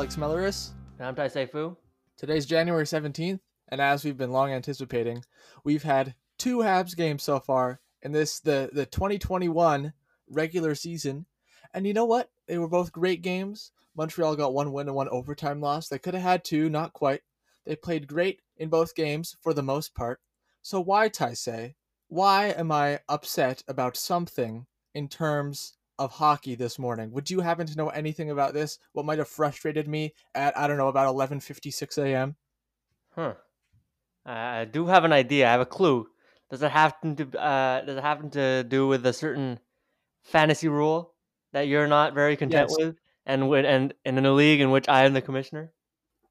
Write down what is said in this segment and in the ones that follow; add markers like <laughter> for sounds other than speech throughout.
I'm Alex Melleris. And I'm Tai Seifu. Today's January 17th, and as we've been long anticipating, we've had two Habs games so far in this the the 2021 regular season. And you know what? They were both great games. Montreal got one win and one overtime loss. They could have had two, not quite. They played great in both games for the most part. So why, Taisei? Why am I upset about something in terms of hockey this morning? Would you happen to know anything about this? What might have frustrated me at I don't know about 11:56 a.m. Huh. I do have an idea. I have a clue. Does it happen to uh, does it happen to do with a certain fantasy rule that you're not very content Yes. with, and and, and in a league in which I am the commissioner?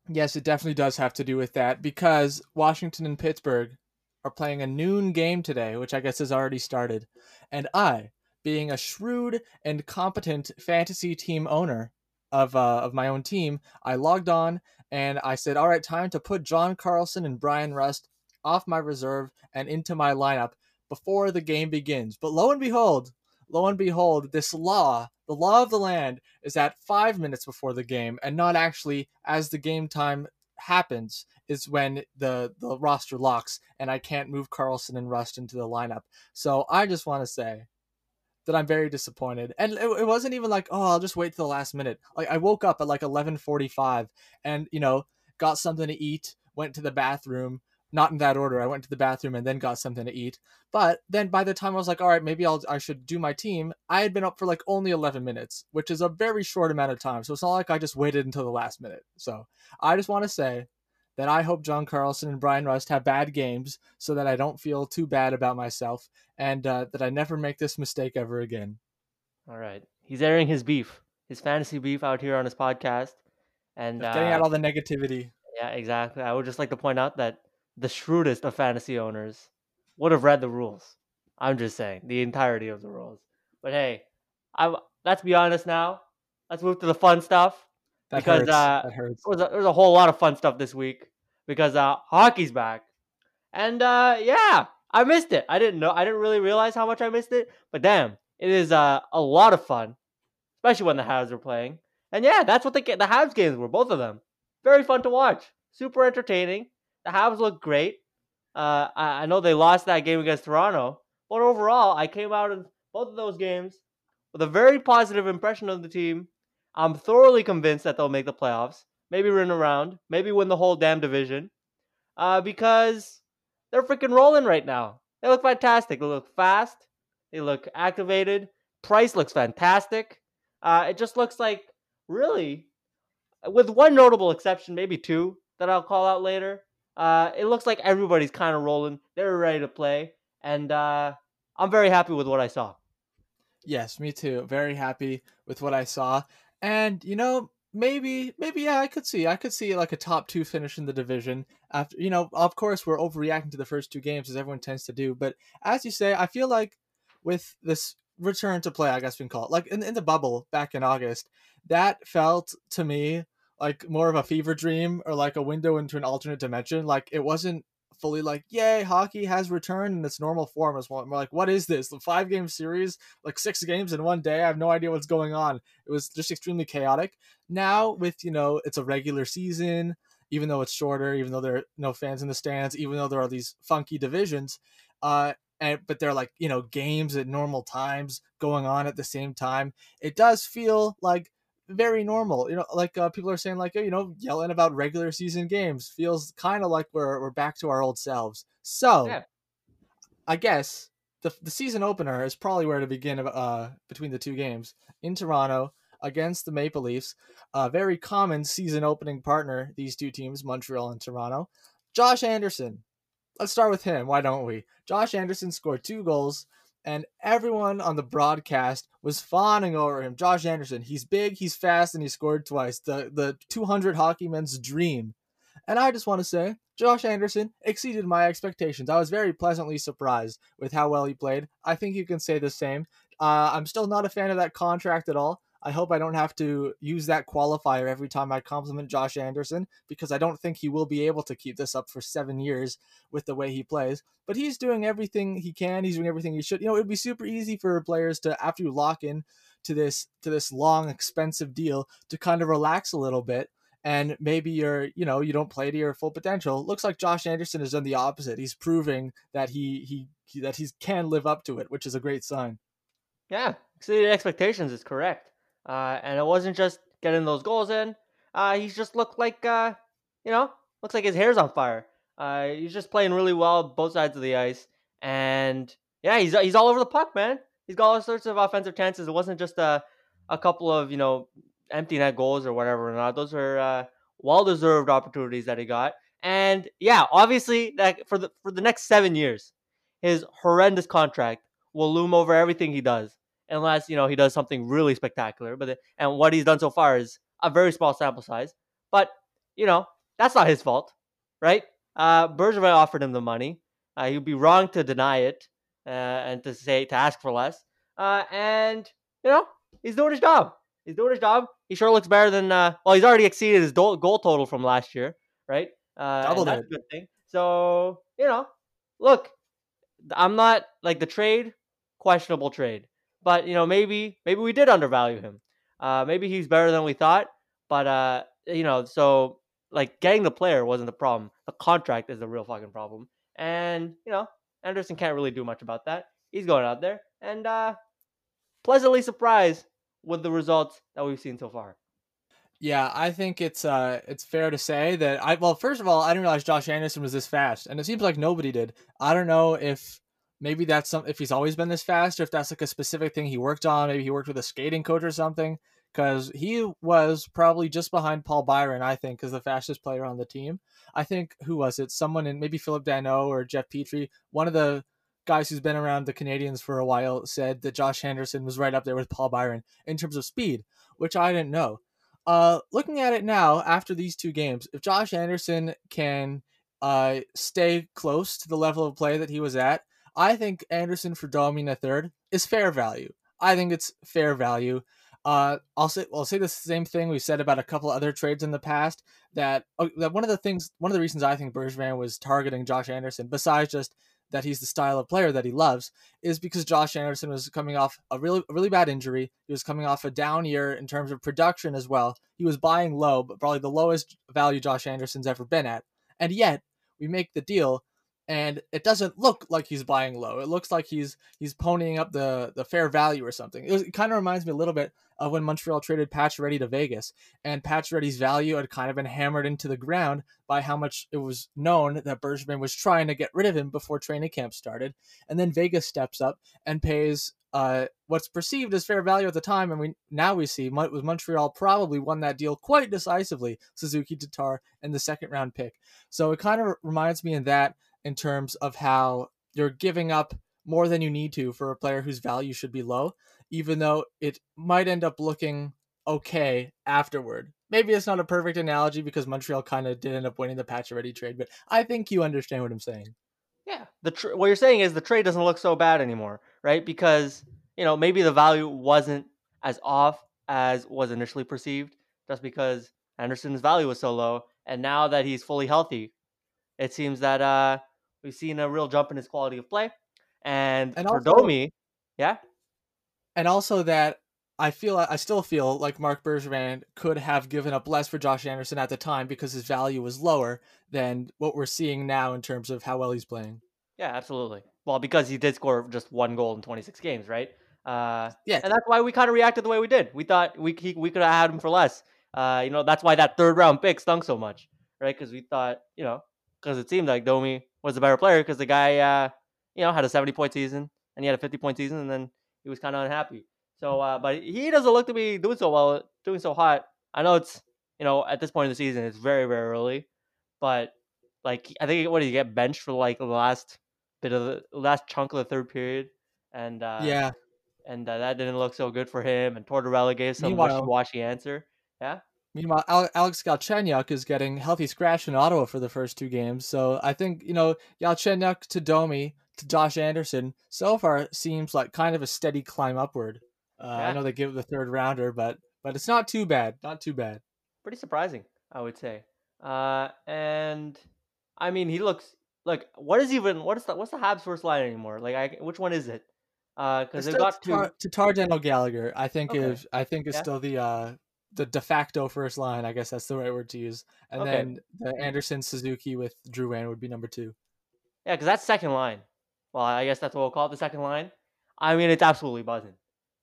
Yes, it definitely does have to do with that because Washington and Pittsburgh are playing a noon game today, which I guess has already started. And I, being a shrewd and competent fantasy team owner of uh, of my own team, I logged on and I said, "All right, time to put John Carlson and Bryan Rust off my reserve and into my lineup before the game begins." But lo and behold, lo and behold, this law, the law of the land, is at five minutes before the game and not actually as the game time happens is when the the roster locks and I can't move Carlson and Rust into the lineup. So I just want to say that I'm very disappointed. And it, it wasn't even like, oh, I'll just wait till the last minute. Like I woke up at like 11:45 and, you know, got something to eat, went to the bathroom, not in that order. I went to the bathroom and then got something to eat. But then by the time I was like, all right, maybe I'll I should do my team, I had been up for like only 11 minutes, which is a very short amount of time. So it's not like I just waited until the last minute. So I just want to say that I hope John Carlson and Bryan Rust have bad games so that I don't feel too bad about myself and uh, that I never make this mistake ever again. All right, he's airing his beef, his fantasy beef out here on his podcast, and Just Getting uh, out all the negativity. yeah, exactly. I would just like to point out that the shrewdest of fantasy owners would have read the rules. I'm just saying the entirety of the rules. But hey, I let's be honest now. Let's move to the fun stuff. That because, hurts. uh, that hurts. There was, a, there was a whole lot of fun stuff this week because uh, hockey's back, and uh, yeah, I missed it. I didn't know. I didn't really realize how much I missed it. But damn, it is uh, a lot of fun, especially when the Habs were playing. And yeah, that's what the the Habs games were. Both of them very fun to watch, super entertaining. The Habs look great. Uh, I, I know they lost that game against Toronto, but overall, I came out of both of those games with a very positive impression of the team. I'm thoroughly convinced that they'll make the playoffs, maybe run around, maybe win the whole damn division, uh, because they're freaking rolling right now. They look fantastic. They look fast. They look activated. Price looks fantastic. Uh, it just looks like really, with one notable exception, maybe two that I'll call out later. Uh, it looks like everybody's kind of rolling. They're ready to play, and uh, I'm very happy with what I saw. Yes, me too. Very happy with what I saw. And you know, maybe maybe yeah, I could see. I could see like a top 2 finish in the division after you know, of course we're overreacting to the first two games as everyone tends to do, but as you say, I feel like with this return to play, I guess we can call it, like in, in the bubble back in August, that felt to me like more of a fever dream or like a window into an alternate dimension. Like it wasn't fully like, yay, hockey has returned in its normal form. As well. We're like, what is this? The five game series, like six games in one day. I have no idea what's going on. It was just extremely chaotic. Now with you know, it's a regular season. Even though it's shorter, even though there are no fans in the stands, even though there are these funky divisions, uh, and but they're like you know games at normal times going on at the same time. It does feel like very normal. You know, like uh, people are saying, like you know, yelling about regular season games feels kind of like we're we're back to our old selves. So, Yeah. I guess the the season opener is probably where to begin. Uh, between the two games in Toronto against the Maple Leafs, a very common season opening partner. These two teams, Montreal and Toronto. Josh Anderson. Let's start with him. Why don't we? Josh Anderson scored two goals and everyone on the broadcast was fawning over him. Josh Anderson, he's big, he's fast, and he scored twice. The the 200 hockey men's dream. And I just want to say, Josh Anderson exceeded my expectations. I was very pleasantly surprised with how well he played. I think you can say the same. Uh, I'm still not a fan of that contract at all. I hope I don't have to use that qualifier every time I compliment Josh Anderson because I don't think he will be able to keep this up for seven years with the way he plays. But he's doing everything he can. He's doing everything he should. You know, it would be super easy for players to, after you lock in to this to this long expensive deal to kind of relax a little bit and maybe you're you know you don't play to your full potential looks like josh anderson has done the opposite he's proving that he he, he that he can live up to it which is a great sign yeah exceeded expectations is correct uh, and it wasn't just getting those goals in. Uh, he's just looked like uh, you know looks like his hair's on fire. Uh, he's just playing really well both sides of the ice. And yeah he's, he's all over the puck man. He's got all sorts of offensive chances. It wasn't just a, a couple of you know empty net goals or whatever or not. Those are uh, well deserved opportunities that he got. And yeah, obviously that for the for the next seven years, his horrendous contract will loom over everything he does, unless you know he does something really spectacular. But and what he's done so far is a very small sample size. But you know that's not his fault, right? Uh, Bergevin offered him the money. Uh, he'd be wrong to deny it uh, and to say to ask for less. Uh, and you know he's doing his job. He's doing his job. He sure looks better than. Uh, well, he's already exceeded his goal, goal total from last year, right? Uh, Doubled that's it. a good thing. So you know, look, I'm not like the trade, questionable trade, but you know maybe maybe we did undervalue him. Uh, maybe he's better than we thought, but uh, you know, so like getting the player wasn't the problem. The contract is the real fucking problem, and you know, Anderson can't really do much about that. He's going out there and uh, pleasantly surprised with the results that we've seen so far. Yeah, I think it's uh it's fair to say that I well first of all I didn't realize Josh Anderson was this fast, and it seems like nobody did. I don't know if maybe that's some if he's always been this fast or if that's like a specific thing he worked on. Maybe he worked with a skating coach or something because he was probably just behind Paul Byron. I think as the fastest player on the team. I think who was it? Someone in maybe Phillip Danault or Jeff Petry One of the guys who's been around the Canadiens for a while said that Josh Anderson was right up there with Paul Byron in terms of speed, which I didn't know. Uh, looking at it now after these two games, if Josh Anderson can uh, stay close to the level of play that he was at, I think Anderson for Domi in a third is fair value. I think it's fair value. Uh, I'll say I'll say the same thing we've said about a couple other trades in the past. That uh, that one of the things, one of the reasons I think Bergevin was targeting Josh Anderson, besides just that he's the style of player that he loves is because Josh Anderson was coming off a really really bad injury. He was coming off a down year in terms of production as well. He was buying low, but probably the lowest value Josh Anderson's ever been at. And yet, we make the deal and it doesn't look like he's buying low. It looks like he's he's ponying up the the fair value or something. It, was, it kind of reminds me a little bit of when Montreal traded Pacioretty to Vegas, and Pacioretty's value had kind of been hammered into the ground by how much it was known that Bergevin was trying to get rid of him before training camp started, and then Vegas steps up and pays uh, what's perceived as fair value at the time, and we now we see with Montreal probably won that deal quite decisively. Suzuki Tatar and the second round pick, so it kind of reminds me of that in terms of how you're giving up more than you need to for a player whose value should be low, even though it might end up looking okay afterward. Maybe it's not a perfect analogy because Montreal kind of did end up winning the Pacioretty trade, but I think you understand what I'm saying. Yeah, the tr- what you're saying is the trade doesn't look so bad anymore, right? Because you know maybe the value wasn't as off as was initially perceived, just because Anderson's value was so low, and now that he's fully healthy, it seems that uh, we've seen a real jump in his quality of play. And, And for also- Domi, yeah, And also that I feel I still feel like Marc Bergevin could have given up less for Josh Anderson at the time because his value was lower than what we're seeing now in terms of how well he's playing. yeah, absolutely. Well, because he did score just one goal in 26 games, right? Uh, Yeah. and that's why we kind of reacted the way we did. We thought we he, we could have had him for less. Uh, you know, that's why that third round pick stunk so much, right? Because we thought, you know, because it seemed like Domi was a better player because the guy, uh, you know, had a 70 point season and he had a 50 point season, and then he was kind of unhappy. So, uh, but he doesn't look to be doing so well, doing so hot. I know it's, you know, at this point in the season, it's very, very early, but like I think what did he get benched for like the last bit of the last chunk of the third period, and uh, yeah. and uh, that didn't look so good for him. And Tortorella gave some wishy-washy answer. Yeah, Meanwhile, Alex Galchenyuk is getting healthy scratch in Ottawa for the first two games. So I think, you know, Galchenyuk to Domi to Josh Anderson so far seems like kind of a steady climb upward. Uh, I know they give it the third rounder, but but it's not too bad. Not too bad. pretty surprising, I would say. Uh, and I mean, he looks like what is even what is the what's the Habs first line anymore? Like, I, which one is it? because they've got two. Tar- Tatar Danault Gallagher, I think Okay. is I think is Yeah. still the uh the de facto first line. I guess that's the right word to use. And Okay. then the Anderson Suzuki with Drouin would be number two. Yeah, because that's second line. Well, I guess that's what we'll call it, the second line. I mean, it's absolutely buzzing.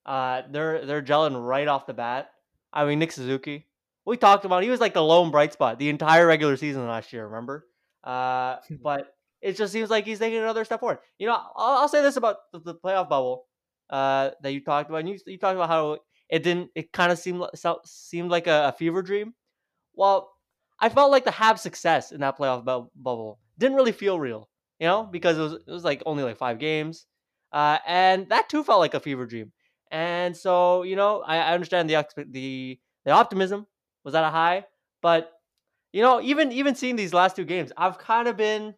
Uh, they're they're gelling right off the bat. I mean, Nick Suzuki. We talked about he was like the lone bright spot the entire regular season last year. Remember? Uh, <laughs> but it just seems like he's taking another step forward. You know, I'll, I'll say this about the, the playoff bubble uh, that you talked about. And you you talked about how it didn't. It kind of seemed like, seemed like a, a fever dream. Well, I felt like the Habs' success in that playoff bu- bubble didn't really feel real you know, because it was it was like only like five games, uh, and that too felt like a fever dream. And so you know, I, I understand the the the optimism was at a high, but you know, even even seeing these last two games, I've kind of been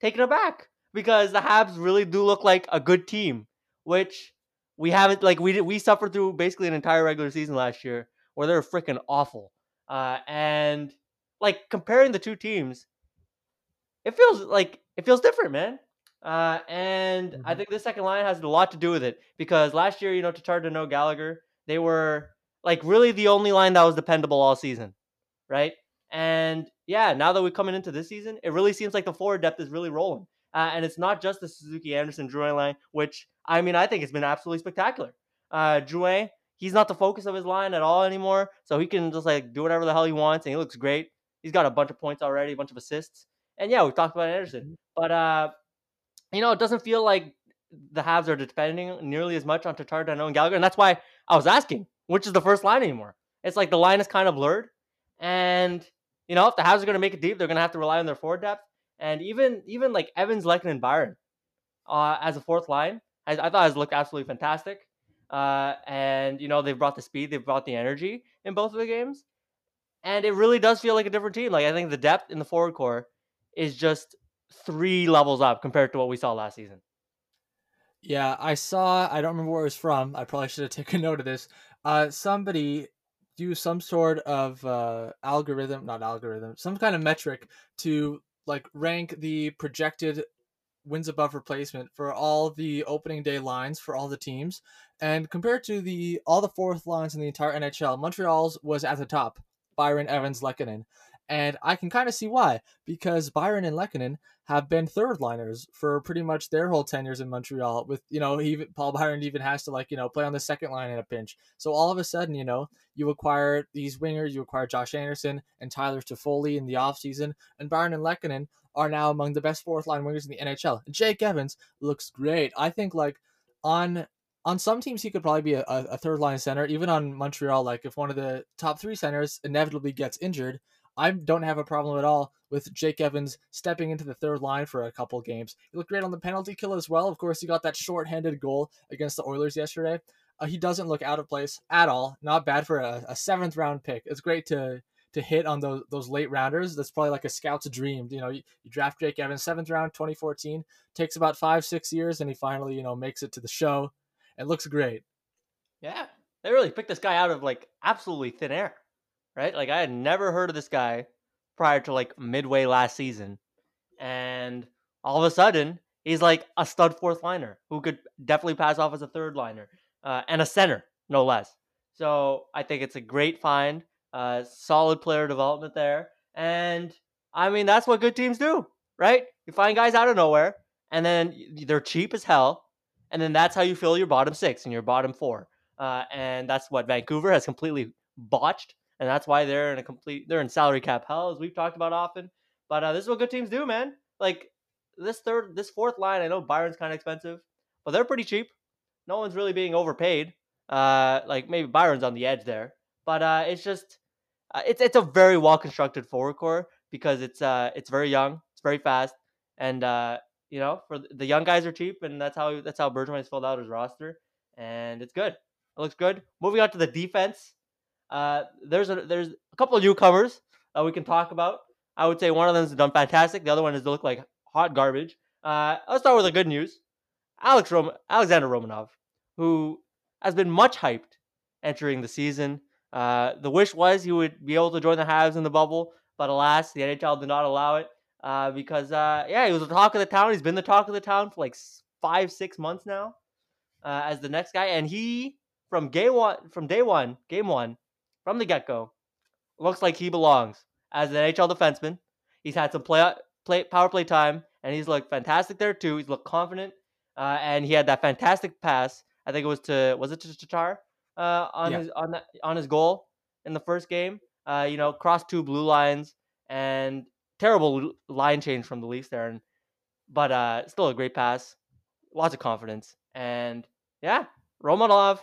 taken aback because the Habs really do look like a good team, which we haven't like we did, we suffered through basically an entire regular season last year where they're freaking awful, uh, and like comparing the two teams, it feels like it feels different, man. Uh, and I Mhm. think this second line has a lot to do with it because last year, you know, Tatar Danault Gallagher, they were like really the only line that was dependable all season, right? And yeah, now that we're coming into this season, it really seems like the forward depth is really rolling. Uh, and it's not just the Suzuki Anderson Drouin line, which I mean, I think it's been absolutely spectacular. Uh, Drouin, he's not the focus of his line at all anymore, so he can just like do whatever the hell he wants, and he looks great. He's got a bunch of points already, a bunch of assists, and yeah, we talked about Anderson, but uh, you know, it doesn't feel like the Habs are depending nearly as much on Tatar Danault and Gallagher, and that's why I was asking which is the first line anymore. It's like the line is kind of blurred, and you know, if the Habs are going to make it deep, they're going to have to rely on their forward depth, and even even like Evans, Lekin, and Byron uh, as a fourth line, I, I thought has looked absolutely fantastic. Uh, and you know, they've brought the speed, they've brought the energy in both of the games, and it really does feel like a different team. Like I think the depth in the forward core is just three levels up compared to what we saw last season. Yeah, I saw. I don't remember where it was from. I probably should have <laughs> taken note of this. Uh, somebody do some sort of uh, algorithm, not algorithm, some kind of metric to like rank the projected wins above replacement for all the opening day lines for all the teams, and compared to the all the fourth lines in the entire NHL, Montreal's was at the top. Byron, Evans, Lehkonen. And I can kind of see why, because Byron and Lehkonen have been third liners for pretty much their whole tenures in Montreal. With you know, even Paul Byron even has to like you know play on the second line in a pinch. So all of a sudden, you know, you acquire these wingers, you acquire Josh Anderson and Tyler Toffoli in the offseason, and Byron and Lehkonen are now among the best fourth line wingers in the NHL. Jake Evans looks great. I think like on on some teams he could probably be a, a third line center. Even on Montreal, like if one of the top three centers inevitably gets injured, I don't have a problem at all with Jake Evans stepping into the third line for a couple games. He looked great on the penalty kill as well. Of course, he got that short-handed goal against the Oilers yesterday. Uh, he doesn't look out of place at all. Not bad for a, a seventh round pick. It's great to to hit on those those late rounders. That's probably like a scout's dream. You know, you, you draft Jake Evans seventh round, 2014. Takes about five six years, and he finally you know makes it to the show. It looks great. Yeah, they really picked this guy out of like absolutely thin air, right? Like I had never heard of this guy prior to like midway last season, and all of a sudden he's like a stud fourth liner who could definitely pass off as a third liner uh, and a center, no less. So I think it's a great find, uh, solid player development there, and I mean that's what good teams do, right? You find guys out of nowhere, and then they're cheap as hell, and then that's how you fill your bottom six and your bottom four. Uh, and that's what Vancouver has completely botched, and that's why they're in a complete they're in salary cap hell, as we've talked about often. But uh, this is what good teams do, man. Like this third, this fourth line, I know Byron's kind of expensive, but they're pretty cheap. No one's really being overpaid. Uh, like maybe Byron's on the edge there, but uh, it's just uh, it's it's a very well constructed forward core because it's uh it's very young, it's very fast, and uh you know for the young guys are cheap, and that's how that's how Bergman has filled out his roster, and it's good. It looks good. Moving on to the defense, uh, there's a there's a couple of newcomers that we can talk about. I would say one of them has done fantastic. The other one has looked like hot garbage. Uh, let's start with the good news. Alex Rom- Alexander Romanov, who has been much hyped entering the season. Uh, the wish was he would be able to join the Habs in the bubble, but alas, the NHL did not allow it uh, because, uh, yeah, he was the talk of the town. He's been the talk of the town for like five, six months now. uh, as the next guy, and he from game one, from day one, game one, from the get go, looks like he belongs as an NHL defenseman. He's had some play, play power play time, and he's looked fantastic there too. He's looked confident, uh, and he had that fantastic pass. I think it was to was it to Tatar uh, on Yeah. his on that, on his goal in the first game. Uh, you know, cross two blue lines and terrible line change from the Leafs there, and but uh, still a great pass. Lots of confidence, and yeah, Romanov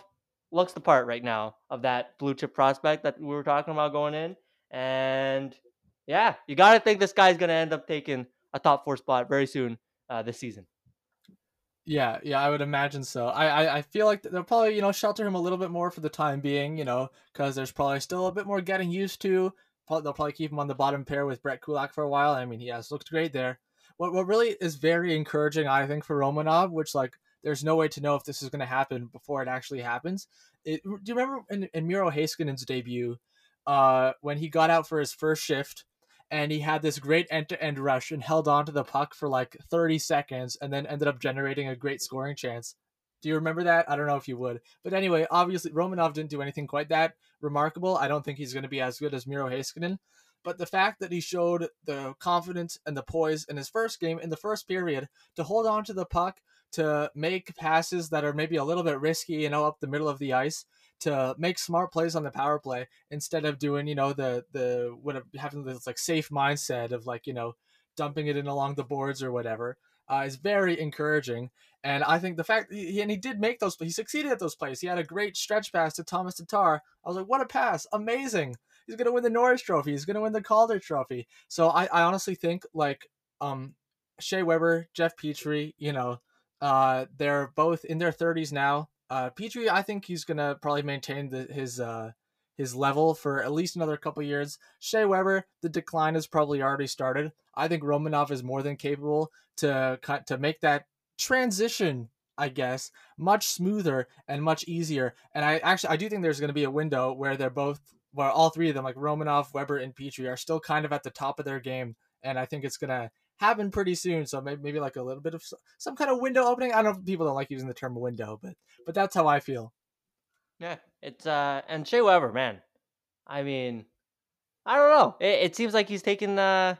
looks the part right now of that blue chip prospect that we were talking about going in, and yeah, you got to think this guy's gonna end up taking a top four spot very soon uh, this season. Yeah, yeah, I would imagine so. I, I, I feel like they'll probably, you know, shelter him a little bit more for the time being, you know, because there's probably still a bit more getting used to. Probably, they'll probably keep him on the bottom pair with Brett Kulak for a while. I mean, he has looked great there. What what really is very encouraging, I think, for Romanov, which like there's no way to know if this is going to happen before it actually happens. It, do you remember in, in Miro Heiskanen's debut, uh, when he got out for his first shift? And he had this great end-to-end rush and held on to the puck for like 30 seconds and then ended up generating a great scoring chance. Do you remember that? I don't know if you would. But anyway, obviously Romanov didn't do anything quite that remarkable. I don't think he's going to be as good as Miro Heiskanen. But the fact that he showed the confidence and the poise in his first game in the first period to hold on to the puck, to make passes that are maybe a little bit risky, you know, up the middle of the ice, to make smart plays on the power play instead of doing, you know, the the what having this like safe mindset of like, you know, dumping it in along the boards or whatever, uh, is very encouraging. And I think the fact he, and he did make those, he succeeded at those plays. He had a great stretch pass to Tomas Tatar. I was like, what a pass! Amazing. He's gonna win the Norris Trophy. He's gonna win the Calder Trophy. So I, I honestly think like um, Shea Weber, Jeff Petry, you know, uh, they're both in their 30s now. Uh, Petry, I think he's gonna probably maintain the, his uh, his level for at least another couple years. Shea Weber, the decline has probably already started. I think Romanov is more than capable to cut to make that transition, I guess, much smoother and much easier. And I actually I do think there's going to be a window where they're both where all three of them like Romanov, Weber and Petry are still kind of at the top of their game and I think it's to happen pretty soon. So maybe, maybe like a little bit of some kind of window opening. I don't know if people don't like using the term window, but but that's how I feel. Yeah, it's uh, and Shea Weber, man. I mean, I don't know. It, it seems like he's taking uh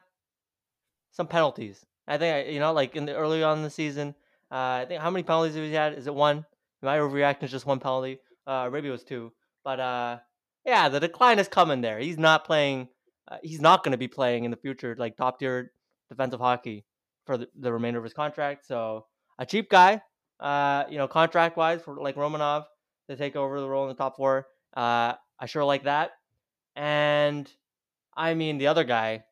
some penalties. I think you know, like in the early on in the season, uh, I think how many penalties have he had? Is it one? My overreaction is just one penalty. Uh, maybe it was two. But uh, yeah, the decline is coming there. He's not playing. Uh, he's not going to be playing in the future like top tier defensive hockey for the, the remainder of his contract. So a cheap guy, uh, you know, contract wise for like Romanov to take over the role in the top four. Uh, I sure like that. And I mean, the other guy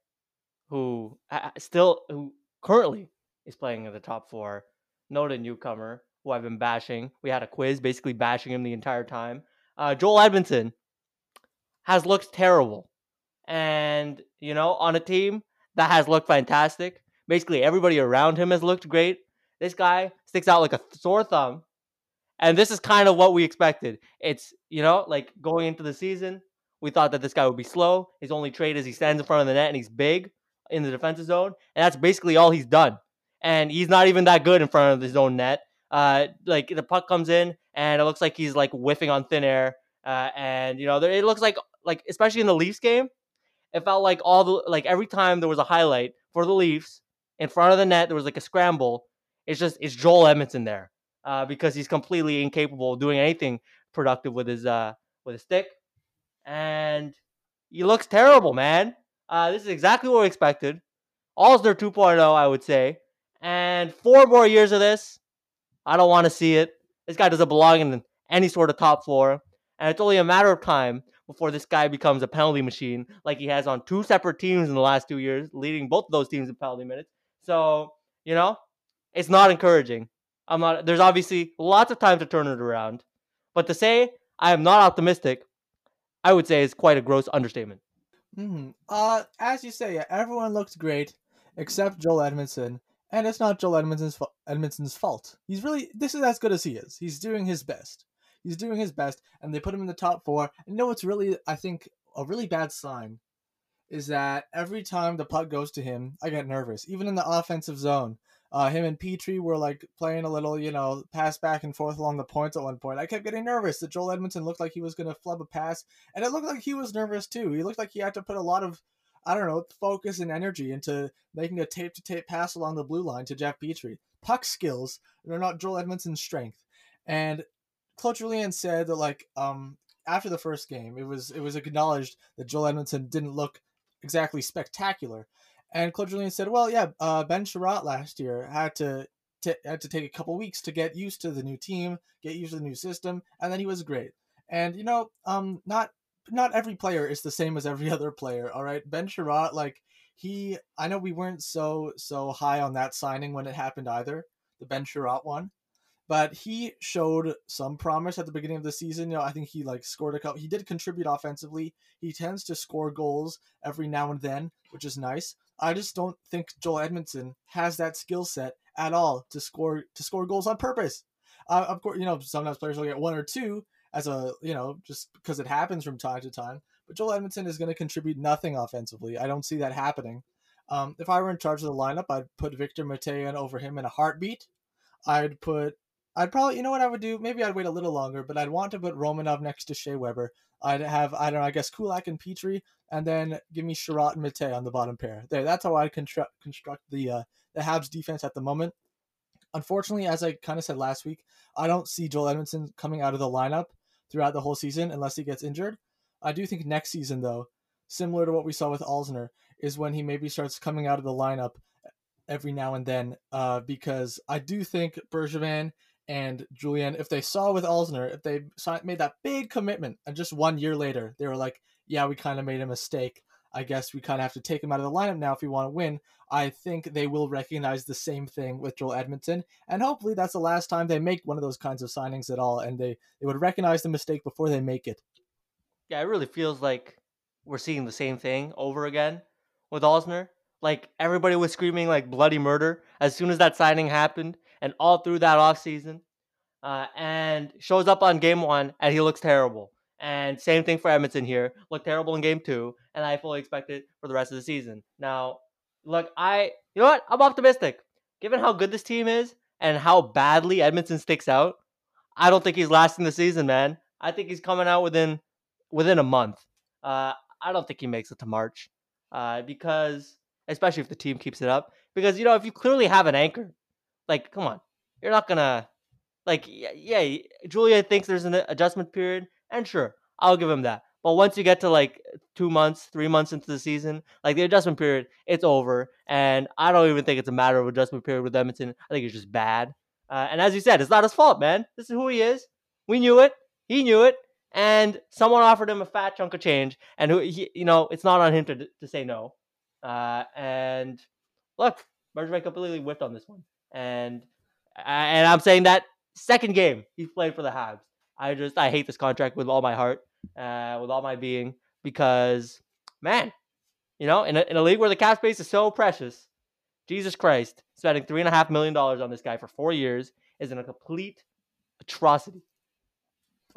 who uh, still, who currently is playing in the top four, noted newcomer who I've been bashing. We had a quiz basically bashing him the entire time. Uh, Joel Edmondson has looked terrible. And, you know, on a team that has looked fantastic, basically everybody around him has looked great. This guy sticks out like a sore thumb. And this is kind of what we expected. It's, you know, like going into the season, we thought that this guy would be slow. His only trait is he stands in front of the net and he's big in the defensive zone. And that's basically all he's done. And he's not even that good in front of his own net. Uh, like the puck comes in and it looks like he's like whiffing on thin air. Uh, and you know, it looks like like especially in the Leafs game, it felt like all the like every time there was a highlight for the Leafs in front of the net, there was like a scramble. It's just it's Joel Edmondson there uh, because he's completely incapable of doing anything productive with his uh with his stick, and he looks terrible, man. Uh, this is exactly what we expected. Alzner 2.0, I would say, and four more years of this. I don't want to see it. This guy doesn't belong in any sort of top four, and it's only a matter of time before this guy becomes a penalty machine, like he has on two separate teams in the last two years, leading both of those teams in penalty minutes. So you know, it's not encouraging. I'm not. There's obviously lots of time to turn it around, but to say I am not optimistic, I would say is quite a gross understatement. Mm-hmm. Uh, as you say, everyone looked great except Joel Edmondson, and it's not Joel Edmondson's Edmondson's fault. He's really this is as good as he is. He's doing his best. He's doing his best, and they put him in the top four. And know what's really, I think, a really bad sign is that every time the puck goes to him, I get nervous. Even in the offensive zone, Uh, him and Petry were like playing a little, you know, pass back and forth along the points at one point. I kept getting nervous that Joel Edmondson looked like he was going to flub a pass, and it looked like he was nervous too. He looked like he had to put a lot of, I don't know, focus and energy into making a tape to tape pass along the blue line to Jeff Petry. Puck skills are not Joel Edmondson's strength. And Claude Julien said that like um after the first game, it was it was acknowledged that Joel Edmondson didn't look exactly spectacular. And Claude Julien said, "Well, yeah, uh, Ben Chiarot last year had to t- had to take a couple weeks to get used to the new team, get used to the new system, and then he was great. And you know, um, not not every player is the same as every <laughs> other player. All right, Ben Chiarot, like he, I know we weren't so so high on that signing when it happened either, the Ben Chiarot one, but he showed some promise at the beginning of the season. You know, I think he like scored a couple. He did contribute offensively. He tends to score goals every now and then, which is nice. I just don't think Joel Edmondson has that skill set at all to score to score goals on purpose. Uh, of course, you know sometimes players will get one or two as a you know just because it happens from time to time. But Joel Edmondson is going to contribute nothing offensively. I don't see that happening. Um, if I were in charge of the lineup, I'd put Victor Mete over him in a heartbeat. I'd put I'd probably, you know what I would do? Maybe I'd wait a little longer, but I'd want to put Romanov next to Shea Weber. I'd have, I don't know, I guess Kulak and Petry, and then give me Chiarot and Mete on the bottom pair. There, that's how I construct construct the uh, the Habs defense at the moment. Unfortunately, as I kind of said last week, I don't see Joel Edmondson coming out of the lineup throughout the whole season unless he gets injured. I do think next season, though, similar to what we saw with Alzner, is when he maybe starts coming out of the lineup every now and then, uh, because I do think Bergevin and Julien, if they saw with Alzner, if they made that big commitment, and just one year later they were like, "Yeah, we kind of made a mistake. I guess we kind of have to take him out of the lineup now if we want to win." I think they will recognize the same thing with Joel Edmondson, and hopefully that's the last time they make one of those kinds of signings at all, and they they would recognize the mistake before they make it. Yeah, it really feels like we're seeing the same thing over again with Alzner. Like everybody was screaming like bloody murder as soon as that signing happened and all through that offseason. Uh, and shows up on game one and he looks terrible. And same thing for Edmondson here. Looked terrible in game two, and I fully expect it for the rest of the season. Now, look, I you know what? I'm optimistic. Given how good this team is and how badly Edmondson sticks out, I don't think he's lasting the season, man. I think he's coming out within within a month. Uh, I don't think he makes it to March. Uh, because especially if the team keeps it up. Because you know, if you clearly have an anchor, like, come on, you're not gonna like, yeah, Julia thinks there's an adjustment period, and sure, I'll give him that. But once you get to like two months, three months into the season, like the adjustment period, it's over. And I don't even think it's a matter of adjustment period with Edmondson. I think it's just bad. Uh, and as you said, it's not his fault, man. This is who he is. We knew it. He knew it. And someone offered him a fat chunk of change. And who, he, you know, it's not on him to, to say no. Uh, and look, Bergevin completely whipped on this one. And and I'm saying that second game he's played for the Habs. I just I hate this contract with all my heart, uh, with all my being, because man, you know, in a, in a league where the cap space is so precious, Jesus Christ, spending three and a half million dollars on this guy for four years is in a complete atrocity.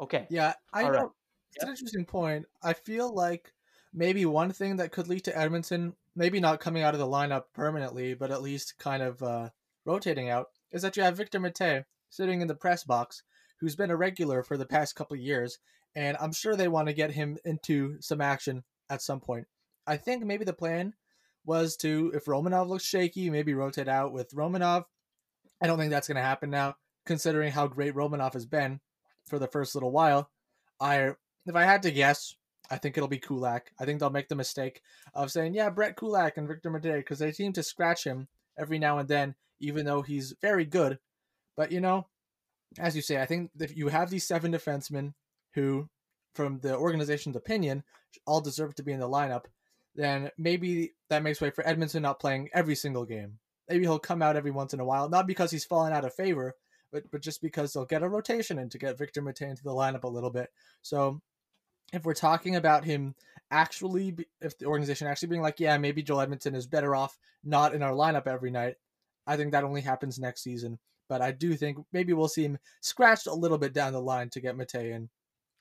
Okay. Yeah, I all know. Right. It's an interesting point. I feel like maybe one thing that could lead to Edmondson, maybe not coming out of the lineup permanently, but at least kind of uh, rotating out, is that you have Victor Mete, sitting in the press box who's been a regular for the past couple years, and I'm sure they want to get him into some action at some point. I think maybe the plan was to, if Romanov looks shaky, maybe rotate out with Romanov. I don't think that's going to happen now, considering how great Romanov has been for the first little while. I, if I had to guess, I think it'll be Kulak. I think they'll make the mistake of saying, yeah, Brett Kulak and Victor Mete, because they seem to scratch him every now and then, even though he's very good. But you know, as you say, I think if you have these seven defensemen who, from the organization's opinion, all deserve to be in the lineup, then maybe that makes way for Edmondson not playing every single game. Maybe he'll come out every once in a while, not because he's fallen out of favor, but but just because they'll get a rotation in to get Victor Mete into the lineup a little bit. So if we're talking about him actually, if the organization actually being like, yeah, maybe Joel Edmondson is better off not in our lineup every night, I think that only happens next season but I do think maybe we'll see him scratched a little bit down the line to get Mete in.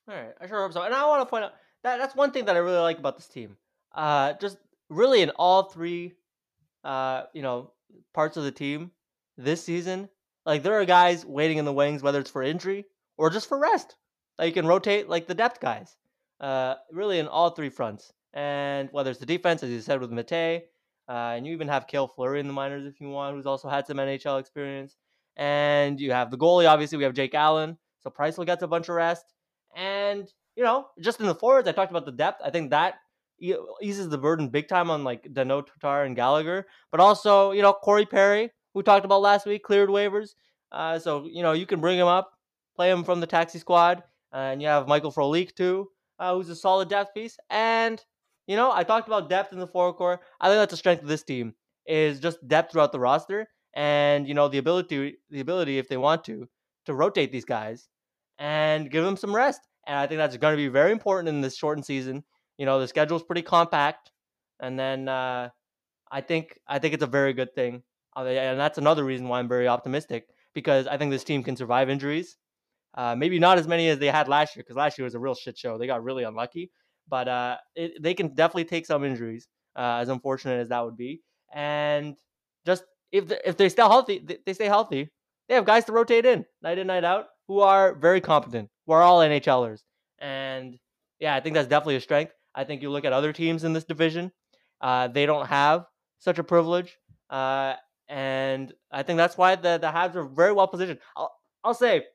All right, I sure hope so. And I want to point out that that's one thing that I really like about this team. Uh, just really in all three, uh, you know, parts of the team, this season, like there are guys waiting in the wings, whether it's for injury or just for rest. Like you can rotate like the depth guys, uh, really in all three fronts. And whether it's the defense, as you said with Mate, uh, and you even have Cale Fleury in the minors if you want, who's also had some NHL experience. And you have the goalie, obviously, we have Jake Allen. So Price'll gets a bunch of rest. And, you know, just in the forwards, I talked about the depth. I think that eases the burden big time on like Danault, Tatar, and Gallagher. But also, you know, Corey Perry, who talked about last week, cleared waivers. Uh, so, you know, you can bring him up, play him from the taxi squad. Uh, and you have Michael Frolik, too, uh, who's a solid depth piece. And, you know, I talked about depth in the forward core. I think that's the strength of this team is just depth throughout the roster and, you know, the ability, the ability, if they want to, to rotate these guys and give them some rest. And I think that's going to be very important in this shortened season. You know, the schedule's pretty compact, and then uh, I think I think it's a very good thing, uh, and that's another reason why I'm very optimistic because I think this team can survive injuries. Uh, maybe not as many as they had last year because last year was a real shit show. They got really unlucky, but uh, it, they can definitely take some injuries, uh, as unfortunate as that would be. And just if they, if they stay healthy, they stay healthy. They have guys to rotate in night in night out who are very competent, who are all NHLers, and yeah, I think that's definitely a strength. I think you look at other teams in this division, uh, they don't have such a privilege. Uh, and I think that's why the, the Habs are very well positioned. I'll, I'll say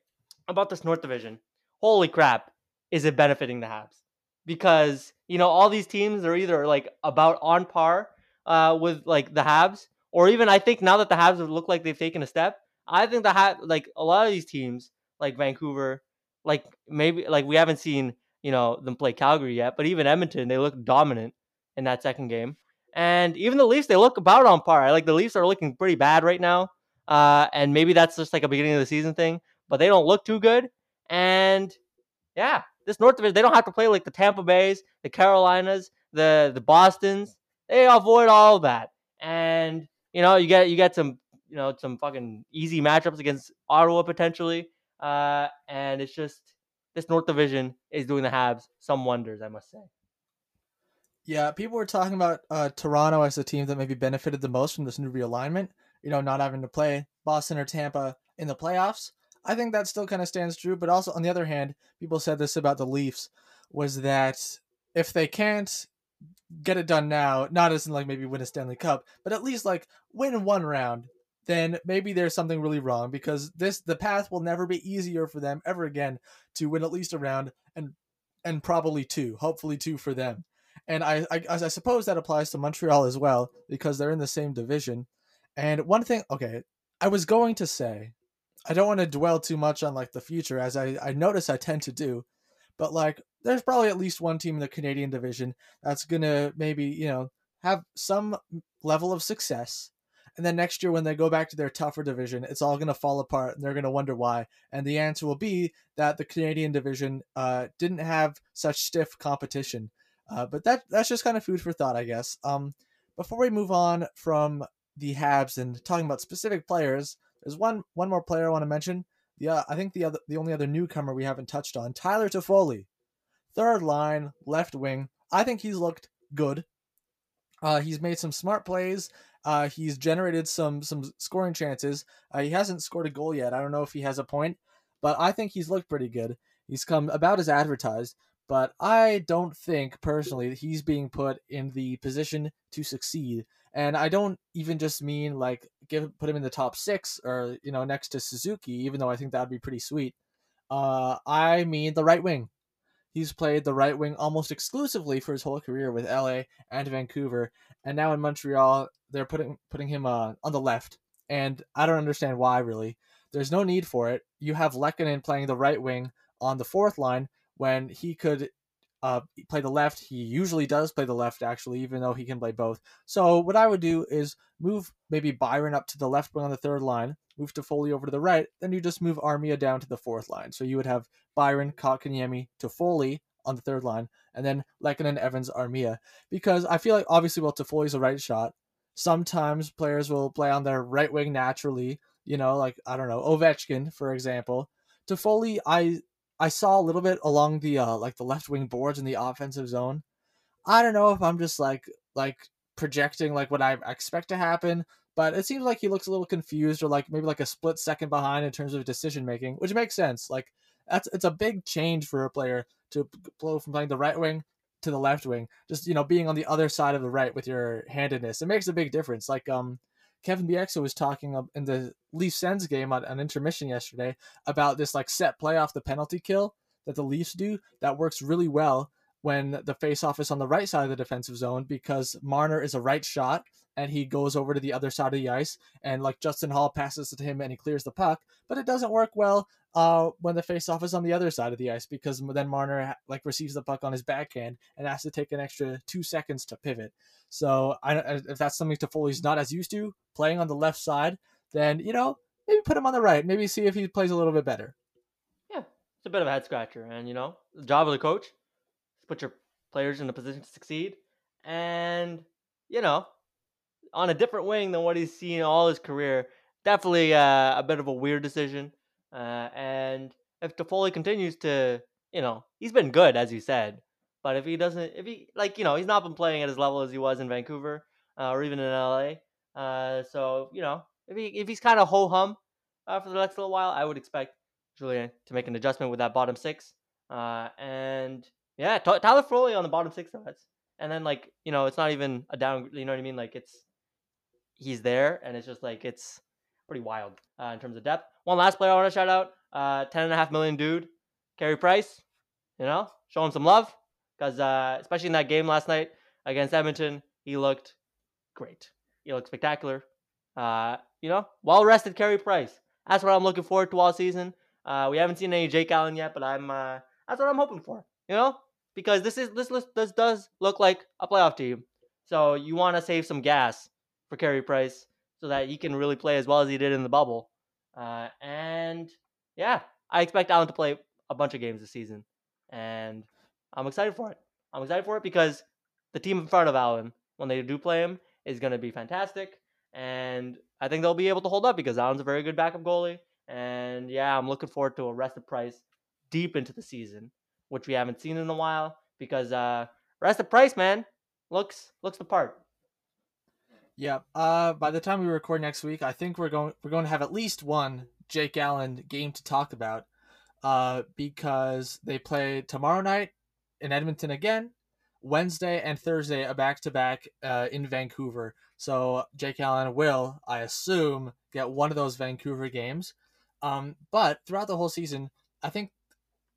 about this North Division, holy crap, is it benefiting the Habs? Because, you know, all these teams are either like about on par uh, with like the Habs, or even I think now that the Habs look like they've taken a step, I think the Habs, like a lot of these teams, like Vancouver, like maybe like we haven't seen you know them play Calgary yet, but even Edmonton they look dominant in that second game, and even the Leafs they look about on par. Like the Leafs are looking pretty bad right now, uh, and maybe that's just like a beginning of the season thing, but they don't look too good. And yeah, this North Division they don't have to play like the Tampa Bays, the Carolinas, the the Boston's. They avoid all that, and you know you get you get some you know some fucking easy matchups against Ottawa potentially, uh, and it's just this North Division is doing the Habs some wonders, I must say. Yeah, people were talking about uh, Toronto as the team that maybe benefited the most from this new realignment. You know, not having to play Boston or Tampa in the playoffs. I think that still kind of stands true. But also, on the other hand, people said this about the Leafs was that if they can't get it done now, not as in like maybe win a Stanley Cup, but at least like win one round, then maybe there's something really wrong because this the path will never be easier for them ever again to win at least a round and and probably two, hopefully two for them. And I, I I suppose that applies to Montreal as well because they're in the same division. And one thing, okay, I was going to say, I don't want to dwell too much on like the future as I I notice I tend to do, but like there's probably at least one team in the Canadian division that's gonna maybe you know have some level of success and then next year, when they go back to their tougher division, it's all to fall apart and they're to wonder why. And the answer will be that the Canadian division uh, didn't have such stiff competition. Uh, but that that's just kind of food for thought, I guess. Um, before we move on from the Habs and talking about specific players, there's one one more player I want to mention. Yeah, I think the other the only other newcomer we haven't touched on, Tyler Toffoli, third line, left wing. I think he's looked good. Uh, he's made some smart plays uh, he's generated some some scoring chances. Uh, he hasn't scored a goal yet. I don't know if he has a point, but I think he's looked pretty good. He's come about as advertised, but I don't think personally that he's being put in the position to succeed. And I don't even just mean like give put him in the top six or you know next to Suzuki, even though I think that would be pretty sweet. Uh, I mean the right wing. He's played the right wing almost exclusively for his whole career with LA and Vancouver, and now in Montreal, they're putting putting him uh, on the left, and I don't understand why really. There's no need for it. You have Lehkonen playing the right wing on the fourth line when he could uh, play the left. He usually does play the left, actually, even though he can play both. So what I would do is move maybe Byron up to the left wing on the third line, move Toffoli over to the right, then you just move Armia down to the fourth line. So you would have Byron, Kotkaniemi, Toffoli on the third line, and then Lehkonen, Evans, Armia. Because I feel like obviously, well, Toffoli's a right shot. Sometimes players will play on their right wing naturally. You know, like I don't know Ovechkin, for example. Toffoli, I I saw a little bit along the uh, like the left wing boards in the offensive zone. I don't know if I'm just like like projecting like what I expect to happen, but it seems like he looks a little confused or like maybe like a split second behind in terms of decision making, which makes sense. Like that's it's a big change for a player to blow from playing the right wing to the left wing. Just you know being on the other side of the right with your handedness, it makes a big difference. Like um. Kevin Bieksa was talking in the Leafs Sens game on an intermission yesterday about this like set play off the penalty kill that the Leafs do that works really well when the faceoff is on the right side of the defensive zone because Marner is a right shot and he goes over to the other side of the ice and like Justin Holl passes to him and he clears the puck, but it doesn't work well uh, when the faceoff is on the other side of the ice because then Marner like receives the puck on his backhand and has to take an extra two seconds to pivot. So I, if that's something Toffoli's not as used to playing on the left side, then you know maybe put him on the right, maybe see if he plays a little bit better. Yeah, it's a bit of a head scratcher, and you know the job of the coach put your players in a position to succeed. And, you know, on a different wing than what he's seen all his career, definitely uh, a bit of a weird decision. Uh, and if Toffoli continues to, you know, he's been good, as you said. But if he doesn't, if he, like, you know, he's not been playing at his level as he was in Vancouver uh, or even in LA. Uh, so, you know, if, he, if he's kind of ho hum uh, for the next little while, I would expect Julien to make an adjustment with that bottom six. Uh, and yeah, T- Tyler Toffoli on the bottom six. That's and then like you know it's not even a down. You know what I mean? Like it's he's there, and it's just like it's pretty wild uh, in terms of depth. One last player I want to shout out: uh, ten and a half million dude, Carey Price. You know, show him some love because uh, especially in that game last night against Edmonton, he looked great. He looked spectacular. Uh, you know, well rested Carey Price. That's what I'm looking forward to all season. Uh, we haven't seen any Jake Allen yet, but I'm uh, that's what I'm hoping for. You know, because this is this this does look like a playoff team. So you want to save some gas for Carey Price so that he can really play as well as he did in the bubble. Uh, and yeah, I expect Allen to play a bunch of games this season, and I'm excited for it. I'm excited for it because the team in front of Allen, when they do play him, is going to be fantastic, and I think they'll be able to hold up because Allen's a very good backup goalie. And yeah, I'm looking forward to a rested Price deep into the season which we haven't seen in a while because uh rest of price man. Looks looks the part. Yeah uh by the time we record next week i think we're going we're going to have at least one jake allen game to talk about uh because they play tomorrow night in edmonton again wednesday and thursday a back-to-back uh, in vancouver. So jake allen will i assume get one of those vancouver games. Um but throughout the whole season i think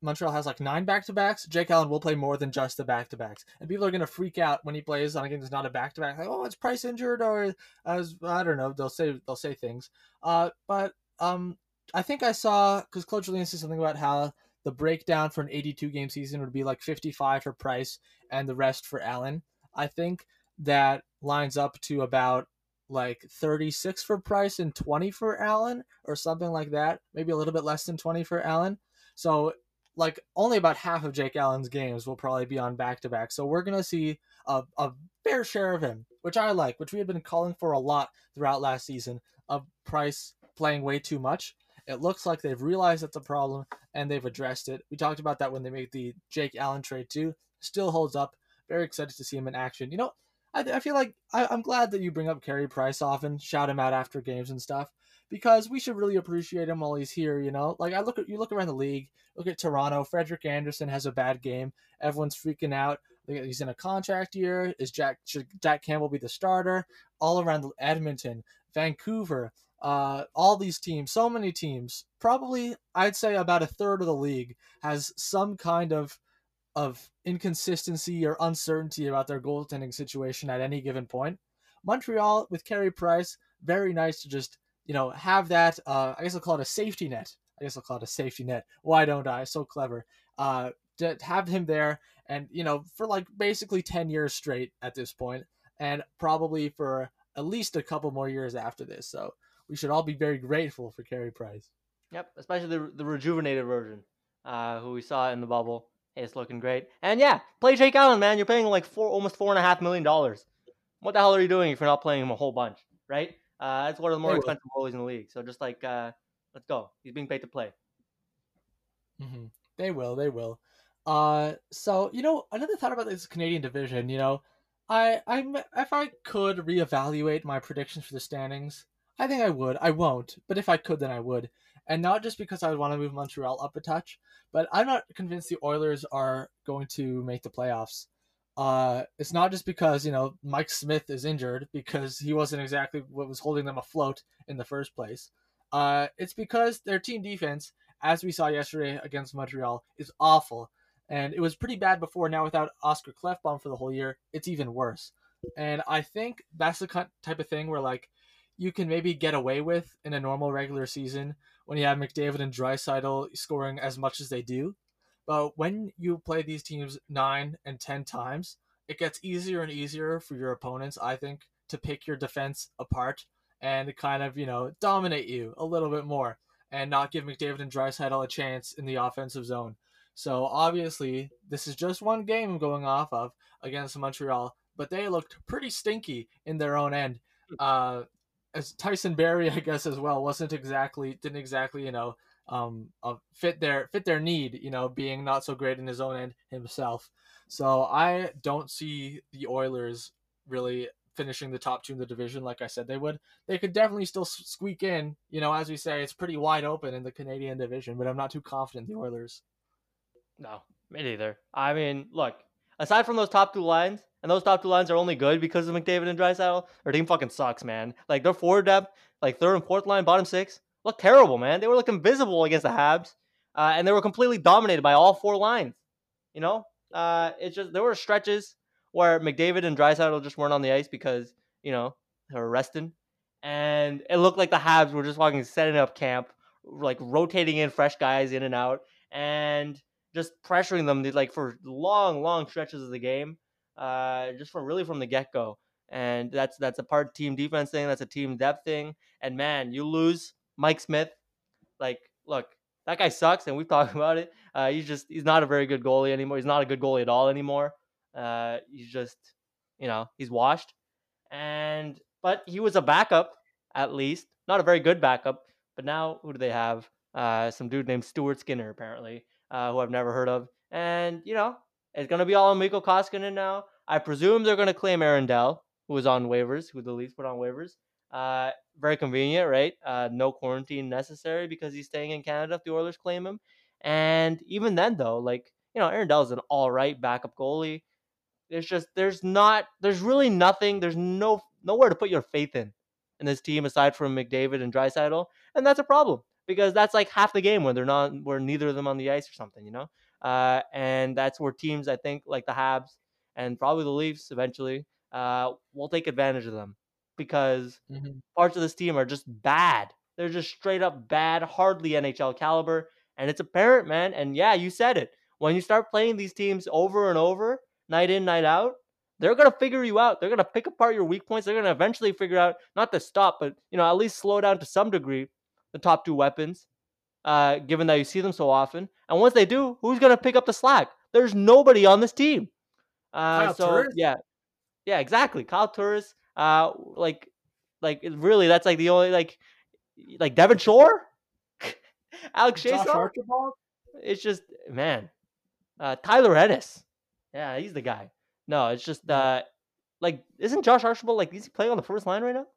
Montreal has like nine back to backs, Jake Allen will play more than just the back to backs. And people are going to freak out when he plays on a game that's not a back to back. Like, oh, it's Price injured, or as I don't know. They'll say they'll say things. Uh, but um, I think I saw because Claude Julien said something about how the breakdown for an 82 game season would be like 55 for Price and the rest for Allen. I think that lines up to about like 36 for Price and 20 for Allen or something like that. Maybe a little bit less than 20 for Allen. So like only about half of Jake Allen's games will probably be on back to back. So we're gonna see a, a fair share of him, which I like, which we had been calling for a lot throughout last season of Price playing way too much. It looks like they've realized that's a problem and they've addressed it. We talked about that when they made the Jake Allen trade too. Still holds up. Very excited to see him in action. You know, I, I feel like I, I'm glad that you bring up Carey Price often, shout him out after games and stuff because we should really appreciate him while he's here. You know, like I look at you look around the league, look at Toronto. Frederik Andersen has a bad game. Everyone's freaking out. He's in a contract year. Is Jack should Jack Campbell be the starter? All around Edmonton, Vancouver, uh, all these teams, so many teams. Probably, I'd say about a third of the league has some kind of of inconsistency or uncertainty about their goaltending situation at any given point. Montreal with Carey Price, very nice to just you know, have that. Uh, I guess I'll call it a safety net. I guess I'll call it a safety net. Why don't I? So clever. Uh, to have him there, and you know, for like basically ten years straight at this point, and probably for at least a couple more years after this. So we should all be very grateful for Carey Price. Yep, especially the the rejuvenated version, uh, who we saw in the bubble. It's looking great. And yeah, play Jake Allen, man. You're paying like four, almost four and a half million dollars. What the hell are you doing if you're not playing him a whole bunch, right? Uh, it's one of the more expensive goalies in the league. So just like, uh, let's go. He's being paid to play. Mm-hmm. They will. They will. Uh, so you know, another thought about this Canadian division. You know, I I'm if I could reevaluate my predictions for the standings, I think I would. I won't, but if I could, then I would. And not just because I would want to move Montreal up a touch, but I'm not convinced the Oilers are going to make the playoffs. Uh, it's not just because you know Mike Smith is injured because he wasn't exactly what was holding them afloat in the first place. Uh, it's because their team defense, as we saw yesterday against Montreal, is awful, and it was pretty bad before. Now without Oscar Klefbom for the whole year, it's even worse. And I think that's the type of thing where like you can maybe get away with in a normal regular season when you have McDavid and Draisaitl scoring as much as they do. But when you play these teams nine and ten times, it gets easier and easier for your opponents, I think, to pick your defense apart and kind of, you know, dominate you a little bit more and not give McDavid and Draisaitl a chance in the offensive zone. So obviously, this is just one game going off of against Montreal, but they looked pretty stinky in their own end. Uh, as Tyson Barrie, <laughs> I guess as well, wasn't exactly didn't exactly you know um, fit their fit their need, you know, being not so great in his own end himself. So I don't see the Oilers really finishing the top two in the division like I said they would. They could definitely still squeak in, you know, as we say, it's pretty wide open in the Canadian division, but I'm not too confident the Oilers. No, me neither. I mean, look, aside from those top two lines, and those top two lines are only good because of McDavid and Draisaitl, their team fucking sucks, man. Like their forward depth, like third and fourth line, bottom six, looked terrible, man. They were looking visible against the Habs, uh, and they were completely dominated by all four lines. You know, uh, it's just there were stretches where McDavid and Draisaitl just weren't on the ice because you know they were resting, and it looked like the Habs were just fucking setting up camp, like rotating in fresh guys in and out, and just pressuring them like for long, long stretches of the game, uh, just from really from the get go. And that's that's a part team defense thing. That's a team depth thing. And man, you lose Mike Smith, like, look, that guy sucks, and we've talked <laughs> about it. Uh, he's just he's not a very good goalie anymore. He's not a good goalie at all anymore. Uh, he's just, you know, he's washed. And but he was a backup at least, not a very good backup. But now who do they have? Uh, some dude named Stuart Skinner apparently, uh, who I've never heard of. And you know, it's gonna be all on Mikko Koskinen now. I presume they're gonna claim Aaron Dell, who was on waivers, who the Leafs put on waivers. Uh, very convenient, right? Uh, no quarantine necessary because he's staying in Canada if the Oilers claim him. And even then, though, like you know, Aaron Dell is an all right backup goalie. There's just there's not there's really nothing. There's no nowhere to put your faith in in this team aside from McDavid and Draisaitl, and that's a problem because that's like half the game when they're not where neither of them on the ice or something, you know. Uh, and that's where teams I think like the Habs and probably the Leafs eventually uh, will take advantage of them because mm-hmm. parts of this team are just bad. They're just straight up bad, hardly NHL caliber. And it's apparent, man. And yeah, you said it. When you start playing these teams over and over, night in, night out, they're gonna figure you out. They're gonna pick apart your weak points. They're gonna eventually figure out not to stop, but you know, at least slow down to some degree the top two weapons, uh, given that you see them so often. And once they do, who's gonna pick up the slack? There's nobody on this team. Uh, so yeah, yeah, exactly. Kyle Turris, uh, like, like really, that's like the only like, like Devin Shore, <laughs> Alex Chiasson. It's just man, uh, Tyler Ennis. Yeah, he's the guy. No, it's just uh, like isn't Josh Archibald like is he playing on the first line right now?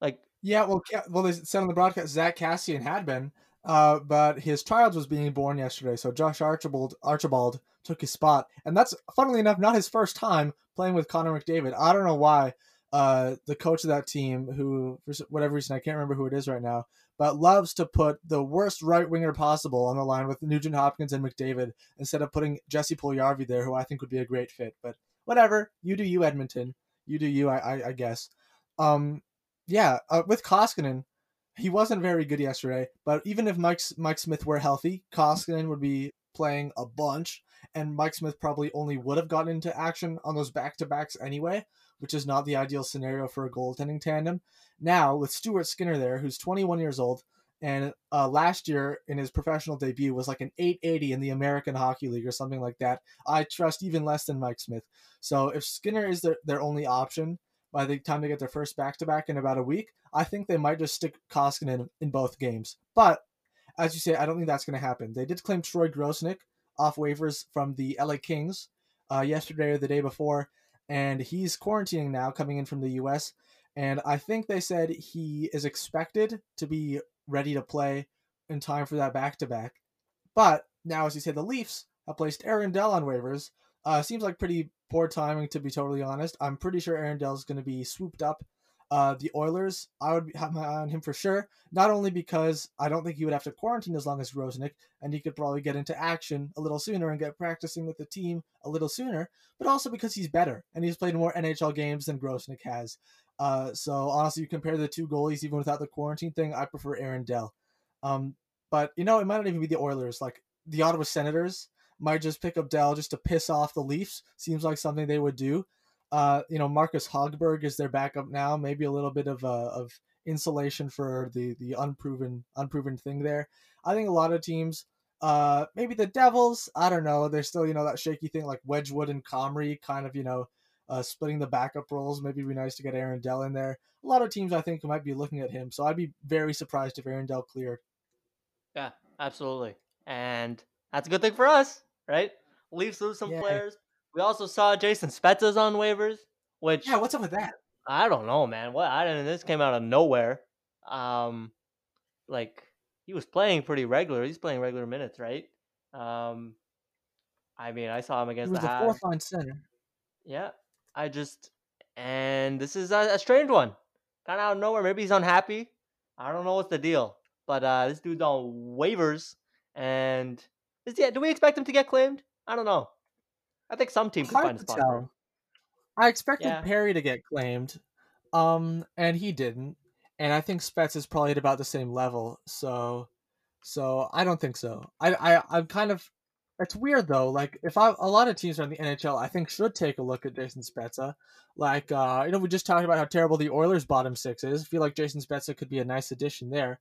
Like yeah, well, well, they said on the broadcast Zack Kassian had been, uh, but his child was being born yesterday, so Josh Archibald Archibald took his spot, and that's funnily enough not his first time playing with Connor McDavid. I don't know why uh, the coach of that team, who for whatever reason I can't remember who it is right now, but loves to put the worst right winger possible on the line with Nugent Hopkins and McDavid instead of putting Jesse Puljujarvi there, who I think would be a great fit. But whatever, you do you, Edmonton. You do you, I, I, I guess. Um, yeah, uh, with Koskinen, he wasn't very good yesterday. But even if Mike Mike Smith were healthy, Koskinen would be playing a bunch, and Mike Smith probably only would have gotten into action on those back to backs anyway which is not the ideal scenario for a goaltending tandem. Now, with Stuart Skinner there, who's 21 years old, and uh, last year in his professional debut was like an 880 in the American Hockey League or something like that. I trust even less than Mike Smith. So if Skinner is their, their only option by the time they get their first back to back in about a week, I think they might just stick Koskinen in, in both games. But as you say, I don't think that's going to happen. They did claim Troy Grosenick off waivers from the LA Kings uh, yesterday or the day before, and he's quarantining now, coming in from the U.S. And I think they said he is expected to be ready to play in time for that back to back. But now, as you say, the Leafs have placed Aaron Dell on waivers. Uh, seems like pretty poor timing, to be totally honest. I'm pretty sure Aaron Dell is going to be swooped up. Uh, the Oilers, I would have my eye on him for sure. Not only because I don't think he would have to quarantine as long as Rosen, and he could probably get into action a little sooner and get practicing with the team a little sooner, but also because he's better and he's played more NHL games than Grosenick has. Uh, so honestly, you compare the two goalies, even without the quarantine thing, I prefer Aaron Dell. Um, but you know, it might not even be the Oilers. Like the Ottawa Senators might just pick up Dell just to piss off the Leafs. Seems like something they would do. Uh, you know, Marcus Hogberg is their backup now. Maybe a little bit of uh, of insulation for the the unproven unproven thing there. I think a lot of teams, uh, maybe the Devils. I don't know. There's still you know that shaky thing like Wedgewood and Comrie, kind of you know, uh, splitting the backup roles. Maybe it'd be nice to get Aaron Dell in there. A lot of teams I think might be looking at him. So I'd be very surprised if Aaron Dell cleared. Yeah, absolutely. And that's a good thing for us, right? Leafs lose some Yeah. players. We also saw Jason Spezza's on waivers, which Yeah, what's up with that? I don't know, man. What I didn't. This came out of nowhere. Um, like he was playing pretty regular. He's playing regular minutes, right? Um, I mean, I saw him He against was the the fourth line center. Yeah, I just and this is a, a strange one, kind of out of nowhere. Maybe he's unhappy. I don't know what's the deal, but uh, this dude's on waivers, and is yeah. Do we expect him to get claimed? I don't know. I think some team could find a spot. For him. tell. I expected Yeah. Perry to get claimed, um, and he didn't. And I think Spets is probably at about the same level. So, so I don't think so. I, I, I'm kind of. It's weird though. Like if I, a lot of teams around the NHL, I think should take a look at Jason Spezza. Like, uh, you know, we just talked about how terrible the Oilers' bottom six is. I feel like Jason Spezza could be a nice addition there.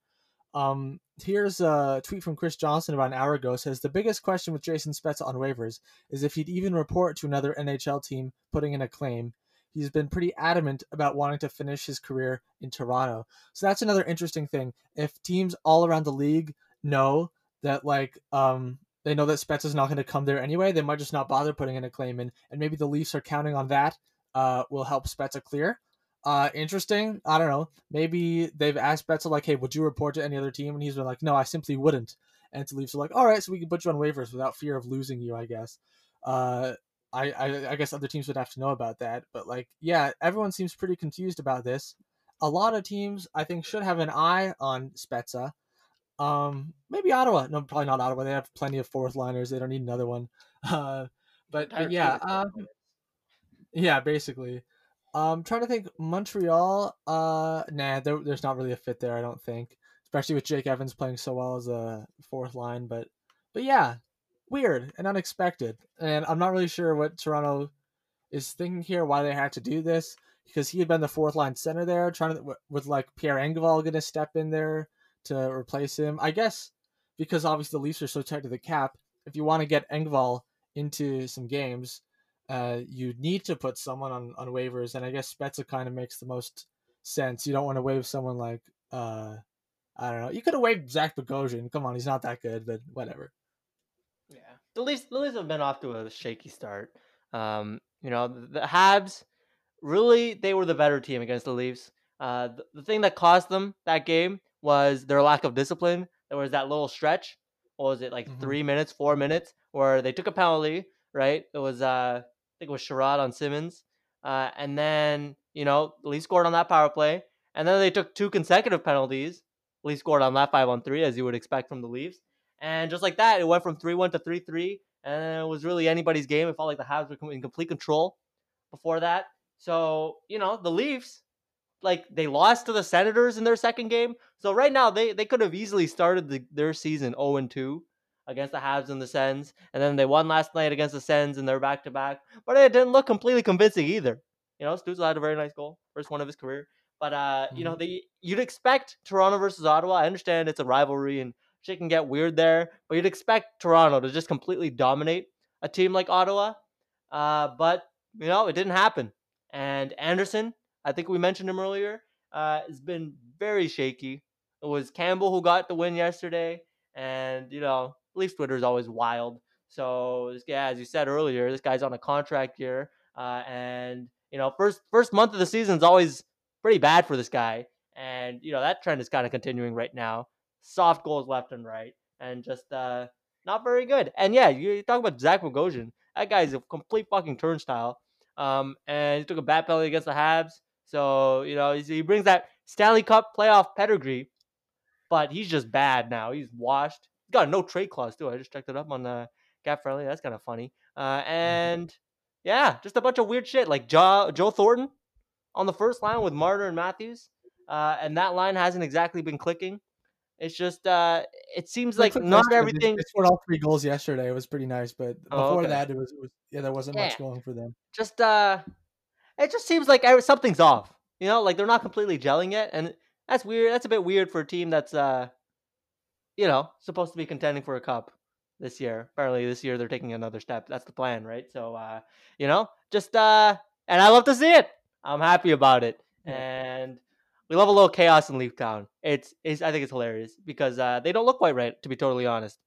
Um, here's a tweet from Chris Johnston about an hour ago. Says the biggest question with Jason Spezza on waivers is if he'd even report to another NHL team putting in a claim. He's been pretty adamant about wanting to finish his career in Toronto. So that's another interesting thing. If teams all around the league know that like um they know that Spezza's not going to come there anyway, they might just not bother putting in a claim in, and maybe the Leafs are counting on that. Uh, will help Spezza clear. Uh, interesting. I don't know. Maybe they've asked Spezza like, "Hey, would you report to any other team?" And he's been like, "No, I simply wouldn't." And to leave, so like, "All right, so we can put you on waivers without fear of losing you, I guess." Uh, I, I I guess other teams would have to know about that, but like, yeah, everyone seems pretty confused about this. A lot of teams, I think, should have an eye on Spezza. Um, maybe Ottawa. No, probably not Ottawa. They have plenty of fourth liners. They don't need another one. <laughs> Uh, but, but yeah, uh, yeah, basically. Um, trying to think Montreal. Uh, nah, there, there's not really a fit there. I don't think, especially with Jake Evans playing so well as a fourth line. But, but yeah, weird and unexpected. And I'm not really sure what Toronto is thinking here. Why they had to do this because he had been the fourth line center there, trying to with like Pierre Engvall going to step in there to replace him. I guess because obviously the Leafs are so tight to the cap. If you want to get Engvall into some games, uh, you need to put someone on, on waivers, and I guess Spezza kind of makes the most sense. You don't want to waive someone like uh, I don't know. You could have waived Zach Bogosian. Come on, he's not that good, but whatever. Yeah, the Leafs, the Leafs have been off to a shaky start. Um, you know, the, the Habs really they were the better team against the Leafs. Uh, the, the thing that cost them that game was their lack of discipline. There was that little stretch. What was it like Mhm. three minutes, four minutes, where they took a penalty. Right, it was uh, I think it was Chiarot on Simmonds, uh, and then you know Leafs scored on that power play, and then they took two consecutive penalties. Leafs scored on that five on three, as you would expect from the Leafs. And just like that, it went from 3 1 to 3 3. And it was really anybody's game. It felt like the Habs were in complete control before that. So, you know, the Leafs, like, they lost to the Senators in their second game. So, right now, they, they could have easily started the, their season 0 2 against the Habs and the Sens. And then they won last night against the Sens and they're back to back. But it didn't look completely convincing either. You know, Stützle had a very nice goal, first one of his career. But, uh, you know, they you'd expect Toronto versus Ottawa. I understand it's a rivalry and shit can get weird there, but you'd expect Toronto to just completely dominate a team like Ottawa. Uh, but you know, it didn't happen. And Andersen, I think we mentioned him earlier, uh, has been very shaky. It was Campbell who got the win yesterday, and you know, Leafs Twitter is always wild. So this guy, as you said earlier, this guy's on a contract year. Uh, and you know, first first month of the season is always pretty bad for this guy, and you know that trend is kind of continuing right now. Soft goals left and right, and just uh, not very good. And yeah, you talk about Zach Bogosian. That guy's a complete fucking turnstile. Um, and he took a bad penalty against the Habs. So you know he brings that Stanley Cup playoff pedigree, but he's just bad now. He's washed. He's got a no trade clause too. I just checked it up on the Cap Friendly. That's kind of funny. Uh, Mm-hmm. and yeah, just a bunch of weird shit like Joe, Joe Thornton on the first line with Marner and Matthews, uh, and that line hasn't exactly been clicking. It's just uh, it seems like not question, everything. They scored all three goals yesterday. It was pretty nice, but Oh, before okay. that, it was, it was yeah, there wasn't much going for them. just uh it just seems like something's off you know like they're not completely gelling yet and that's weird that's a bit weird for a team that's uh you know supposed to be contending for a cup this year apparently this year they're taking another step that's the plan right? So uh you know just uh and i love to see it. I'm happy about it. And we love a little chaos in leaf town. It's, it's i think it's hilarious because uh they don't look quite right to be totally honest.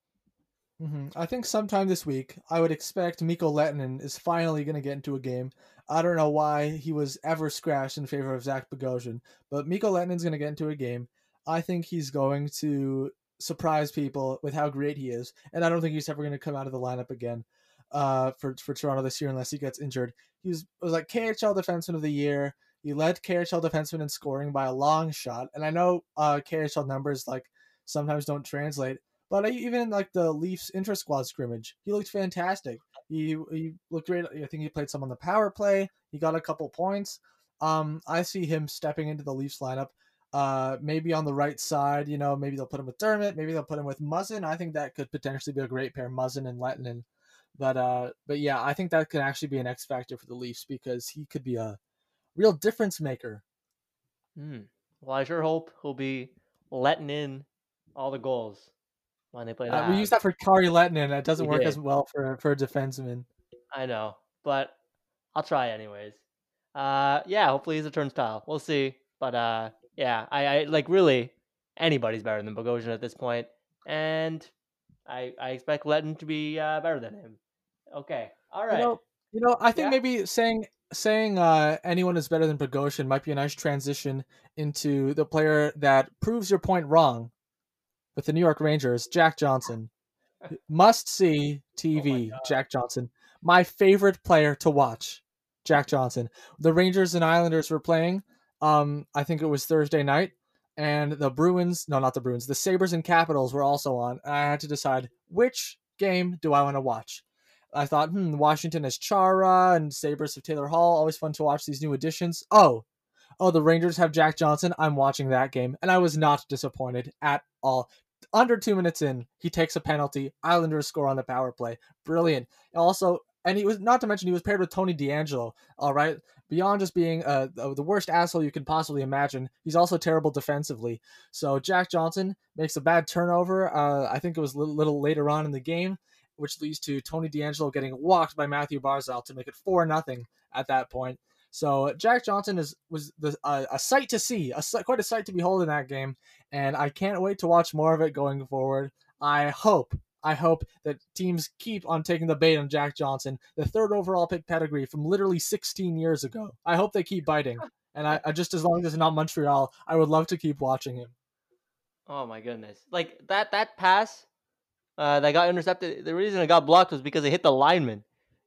Hmm I think sometime this week, I would expect Mikko Lehtonen is finally going to get into a game. I don't know why he was ever scratched in favor of Zach Bogosian, but Mikko Lehtonen's going to get into a game. I think he's going to surprise people with how great he is, and I don't think he's ever going to come out of the lineup again uh, for for Toronto this year unless he gets injured. He was, was like KHL Defenseman of the Year. He led KHL defenseman in scoring by a long shot, and I know uh, KHL numbers like sometimes don't translate, but even like the Leafs inter squad scrimmage, he looked fantastic. He he looked great. I think he played some on the power play. He got a couple points. Um, I see him stepping into the Leafs lineup. Uh, maybe on the right side. You know, maybe they'll put him with Dermott, Maybe they'll put him with Muzzin. I think that could potentially be a great pair, Muzzin and Lehtonen. But uh, but yeah, I think that could actually be an X factor for the Leafs because he could be a real difference maker. Hmm. Well, I sure hope he'll be letting in all the goals when they play. Uh, we use that for Kari Lehtonen. That doesn't We work did. as well for for a defenseman. I know, but I'll try anyways. Uh, yeah, hopefully he's a turnstile. We'll see. But uh, yeah, I, I like really anybody's better than Bogosian at this point, and I I expect Letton to be uh, better than him. Okay, all right. You know, you know, I think Yeah. maybe saying saying uh, anyone is better than Bogosian might be a nice transition into the player that proves your point wrong with the New York Rangers, Jack Johnson. <laughs> Must see TV, God. Jack Johnson. My favorite player to watch, Jack Johnson. The Rangers and Islanders were playing. Um, I think it was Thursday night, and the Bruins, no, not the Bruins, the Sabres and Capitals were also on. I had to decide which game do I want to watch. I thought, hmm, Washington has Chara and Sabres have Taylor Hall. Always fun to watch these new additions. Oh, oh, the Rangers have Jack Johnson. I'm watching that game, and I was not disappointed at all. Under two minutes in, he takes a penalty. Islanders score on the power play. Brilliant. Also, and he was not to mention he was paired with Tony DeAngelo. All right, beyond just being uh, the worst asshole you can possibly imagine, he's also terrible defensively. So Jack Johnson makes a bad turnover. Uh, I think it was a little, little later on in the game, which leads to Tony DeAngelo getting walked by Mathew Barzal to make it four nothing at that point. So Jack Johnson is was the, uh, a sight to see, a quite a sight to behold in that game, and I can't wait to watch more of it going forward. I hope, I hope that teams keep on taking the bait on Jack Johnson, the third overall pick pedigree from literally 16 years ago. I hope they keep biting, <laughs> and I, I just as long as it's not Montreal, I would love to keep watching him. Oh my goodness! Like that that pass uh, that got intercepted. The reason it got blocked was because it hit the lineman.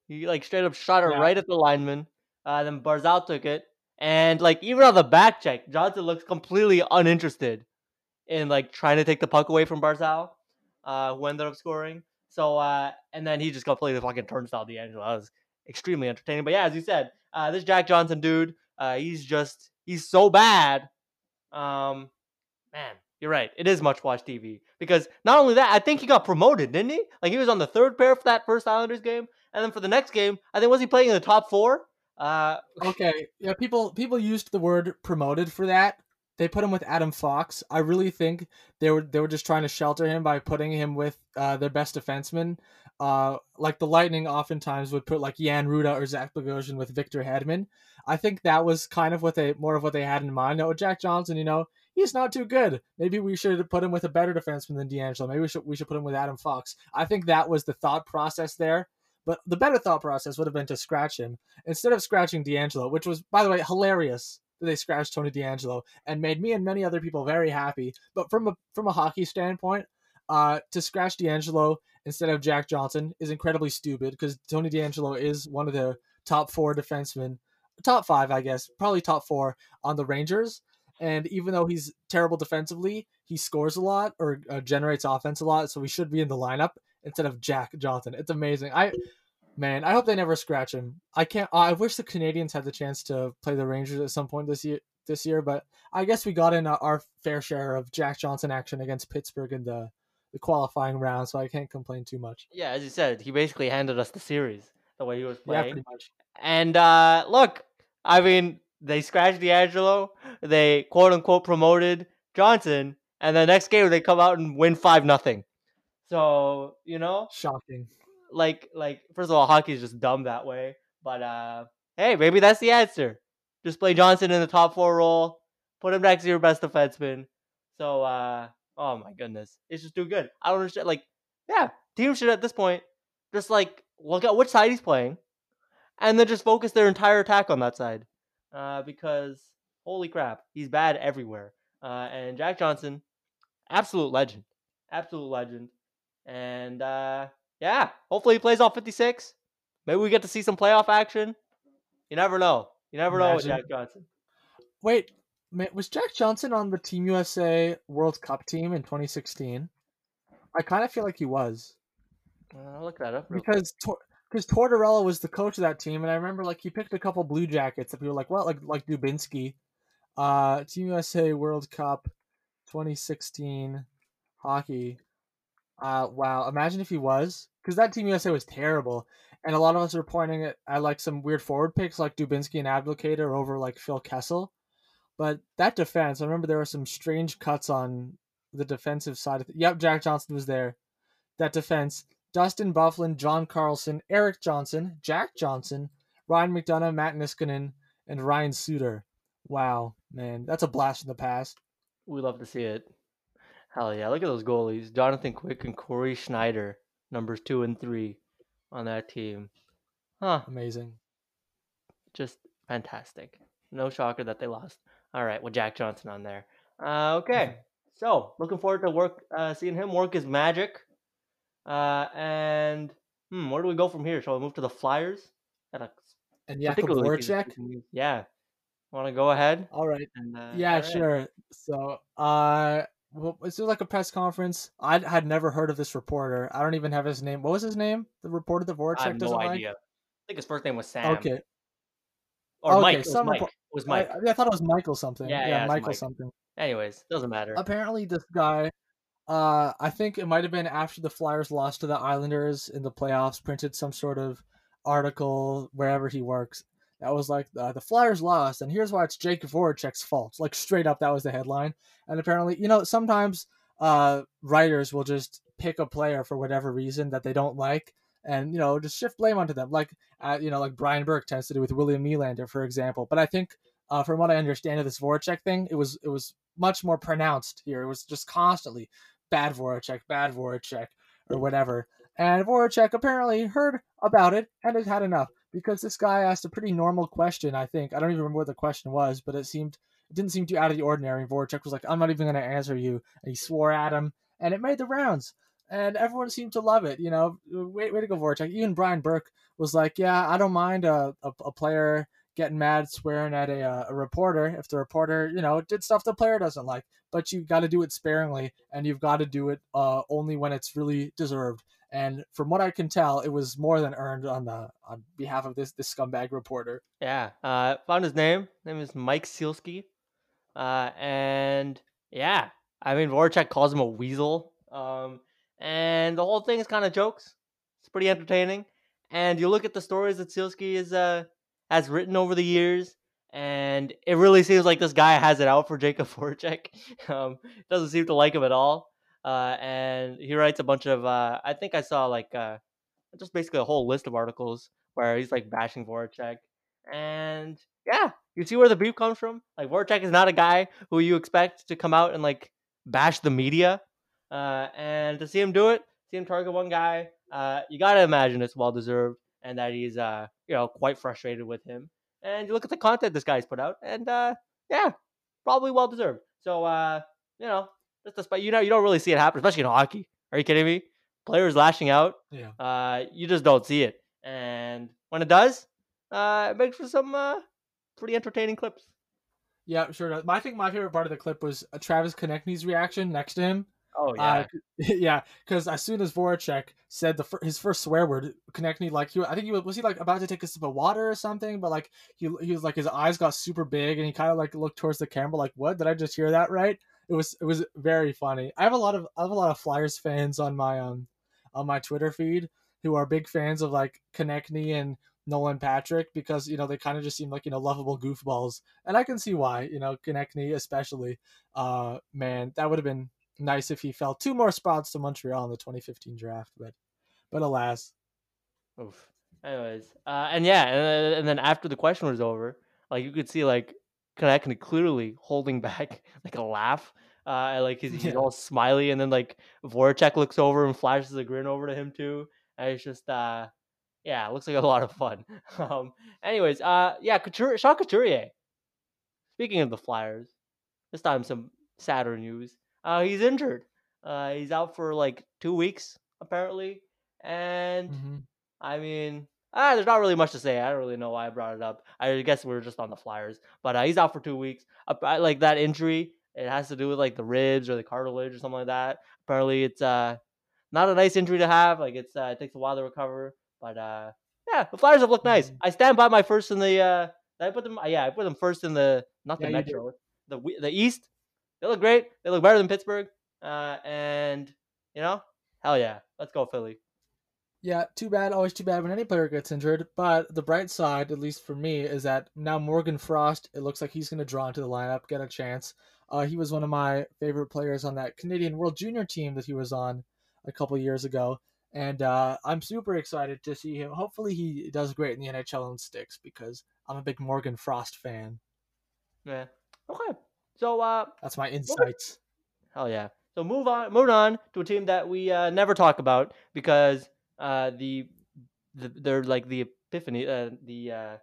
He like straight up shot it Yeah. right at the lineman. Uh, then Barzal took it, and like even on the back check, Johnson looks completely uninterested in like trying to take the puck away from Barzal, uh, who ended up scoring. So uh, and then he just completely fucking turnstile DeAngelo. That was extremely entertaining. But yeah, as you said, uh, this Jack Johnson dude, uh, he's just he's so bad. Um, man, you're right. It is much watch TV because not only that, I think he got promoted, didn't he? Like he was on the third pair for that first Islanders game, and then for the next game, I think was he playing in the top four? Uh, Okay, yeah, people people used the word promoted for that. They put him with Adam Fox. I really think they were they were just trying to shelter him by putting him with uh, their best defenseman. Uh, like the Lightning oftentimes would put like Jan Rutta or Zach Bogosian with Victor Hedman. I think that was kind of what they more of what they had in mind. No, Jack Johnson, you know, he's not too good. Maybe we should put him with a better defenseman than DeAngelo. Maybe we should we should put him with Adam Fox. I think that was the thought process there. But the better thought process would have been to scratch him instead of scratching DeAngelo, which was, by the way, hilarious that they scratched Tony DeAngelo and made me and many other people very happy. But from a from a hockey standpoint, uh, to scratch DeAngelo instead of Jack Johnson is incredibly stupid because Tony DeAngelo is one of the top four defensemen, top five, I guess, probably top four on the Rangers. And even though he's terrible defensively, he scores a lot or uh, generates offense a lot, so he should be in the lineup instead of Jack Johnson. It's amazing. I man, I hope they never scratch him. I can't. I wish the Canadiens had the chance to play the Rangers at some point this year. This year, but I guess we got in our fair share of Jack Johnson action against Pittsburgh in the the qualifying round, so I can't complain too much. Yeah, as you said, he basically handed us the series the way he was playing. Yeah, pretty much. And uh, look, I mean, they scratched DeAngelo, they quote unquote promoted Johnson, and the next game they come out and win five nothing. So you know, Shocking. Like like first of all, hockey is just dumb that way. But uh, hey, maybe that's the answer. Just play Johnson in the top four role, put him next to your best defenseman. So uh, oh my goodness, it's just too good. I don't understand. Like, yeah, team should at this point just like look at which side he's playing, and then just focus their entire attack on that side. Uh, because holy crap, he's bad everywhere. Uh, and Jack Johnson, absolute legend, absolute legend. And uh, yeah, hopefully he plays all 56. Maybe we get to see some playoff action. You never know. You never know with Jack Johnson. Wait, was Jack Johnson on the Team USA World Cup team in 2016? I kind of feel like he was Uh, I'll look that up. quick. because Tor- because Tortorella was the coach of that team, and I remember like he picked a couple Blue Jackets that people were like, well, like like Dubinsky, uh, Team USA World Cup 2016 hockey. Uh, wow, imagine if he was because that Team USA was terrible, and a lot of us are pointing at, like some weird forward picks like Dubinsky and Abdelkader over like Phil Kessel, but that defense, I remember there were some strange cuts on the defensive side of it. Yep, Jack Johnson was there. That defense, Dustin Byfuglien, John Carlson, Erik Johnson, Jack Johnson, Ryan McDonagh, Matt Niskanen, and Ryan Suter. Wow, man, that's a blast from the past. We love to see it. Hell yeah. Look at those goalies. Jonathan Quick and Cory Schneider, numbers two and three on that team. Huh. Amazing. Just fantastic. No shocker that they lost. All right, with Jack Johnson on there. Uh, okay, <laughs> so looking forward to work, uh, seeing him work his magic. Uh, and hmm, where do we go from here? Shall we move to the Flyers? Got a And Jakub particularly piece of Voracek. Yeah. Want to go ahead? All right. And, uh, Yeah, all right. sure. So, uh, well, this was like a press conference. I had never heard of this reporter. I don't even have his name. What was his name? The reporter that Voracek I have no like. idea. I think his first name was Sam. Okay. Or Okay, Mike. It was some Mike. repo- It was I, Mike. I thought it was Michael something. Yeah, Yeah, yeah, Michael Mike. something. Anyways, doesn't matter. Apparently, this guy, uh, I think it might have been after the Flyers lost to the Islanders in the playoffs, printed some sort of article wherever he works that was like uh, the Flyers lost, and here's why it's Jake Voracek's fault. Like straight up, that was the headline. And apparently, you know, sometimes uh, writers will just pick a player for whatever reason that they don't like, and you know, just shift blame onto them. Like, uh, you know, like Brian Burke tends to do with William Nylander, for example. But I think, uh, from what I understand of this Voracek thing, it was it was much more pronounced here. It was just constantly bad Voracek, bad Voracek, or whatever. And Voracek apparently heard about it and has had enough because this guy asked a pretty normal question. I think I don't even remember what the question was, but it seemed it didn't seem too out of the ordinary. Voracek was like, "I'm not even going to answer you," and he swore at him, and it made the rounds. And everyone seemed to love it. You know, way, way to go, Voracek. Even Brian Burke was like, "Yeah, I don't mind a, a, a player getting mad, swearing at a, uh, a reporter if the reporter, you know, did stuff the player doesn't like. But you've got to do it sparingly, and you've got to do it uh, only when it's really deserved." And from what I can tell, it was more than earned on the on behalf of this this scumbag reporter. Yeah, uh, found his name. Name is Mike Sielski. Uh, and yeah, I mean Voracek calls him a weasel. Um, and the whole thing is kind of jokes. It's pretty entertaining. And you look at the stories that Sielski is uh has written over the years, and it really seems like this guy has it out for Jacob <laughs> Voracek. Um, doesn't seem to like him at all. Uh, and he writes a bunch of uh, I think I saw like uh, just basically a whole list of articles where he's like bashing Voracek. And yeah, you see where the beef comes from. Like Voracek is not a guy who you expect to come out and like bash the media. Uh, and to see him do it, see him target one guy, uh, you gotta imagine it's well deserved and that he's uh, you know quite frustrated with him. And you look at the content this guy's put out, and uh, yeah, probably well deserved. So uh, you know, just despite you know you don't really see it happen, especially in hockey. Are you kidding me? Players lashing out, Yeah. uh, you just don't see it. And when it does, uh, it makes for some uh, pretty entertaining clips. Yeah, sure. does. I think my favorite part of the clip was uh, Travis Konecny's reaction next to him. Oh Uh, yeah, because <laughs> as soon as Voracek said the fir- his first swear word, Konecny like he, I think he was, was he like about to take a sip of water or something, but like he he was like his eyes got super big and he kind of like looked towards the camera like what did I just hear that right? It was it was very funny. I have a lot of I have a lot of Flyers fans on my um on my Twitter feed who are big fans of like Konecny and Nolan Patrick because you know they kind of just seem like you know lovable goofballs, and I can see why you know Konecny especially. Uh, man, that would have been nice if he fell two more spots to Montreal in the 2015 draft, but but alas, Oof. Anyways, uh, and yeah, and, and then after the question was over, like you could see like Konecny clearly holding back <laughs> like a laugh. Uh, like he's, he's Yeah. all smiley, and then like Voracek looks over and flashes a grin over to him too. And it's just uh, yeah, it looks like a lot of fun. <laughs> um, anyways, uh, yeah, Couture, Sean Couturier. Speaking of the Flyers, this time some sadder news. Uh, he's injured. Uh, he's out for like two weeks apparently, and. Mhm. I mean, ah, there's not really much to say. I don't really know why I brought it up. I guess we are just on the Flyers, but uh, he's out for two weeks. Uh, I- like that injury, it has to do with like the ribs or the cartilage or something like that. Apparently, it's uh not a nice injury to have. Like it's uh, it takes a while to recover. But uh, yeah, the Flyers have looked nice. Mhm. I stand by my first in the. Uh, I put them. Yeah, I put them first in the not the Yeah. Metro, the the East. They look great. They look better than Pittsburgh. Uh, and you know, hell yeah, let's go Philly. Yeah, too bad. Always too bad when any player gets injured. But the bright side, at least for me, is that now Morgan Frost. It looks like he's going to draw into the lineup, get a chance. Uh, he was one of my favorite players on that Canadian World Junior team that he was on a couple years ago, and uh, I'm super excited to see him. Hopefully, he does great in the NHL and sticks because I'm a big Morgan Frost fan. Yeah. Okay. So uh, That's my insights. Hell yeah. So move on, move on to a team that we uh, never talk about because uh, the, the they're like the epiphany, uh, the uh,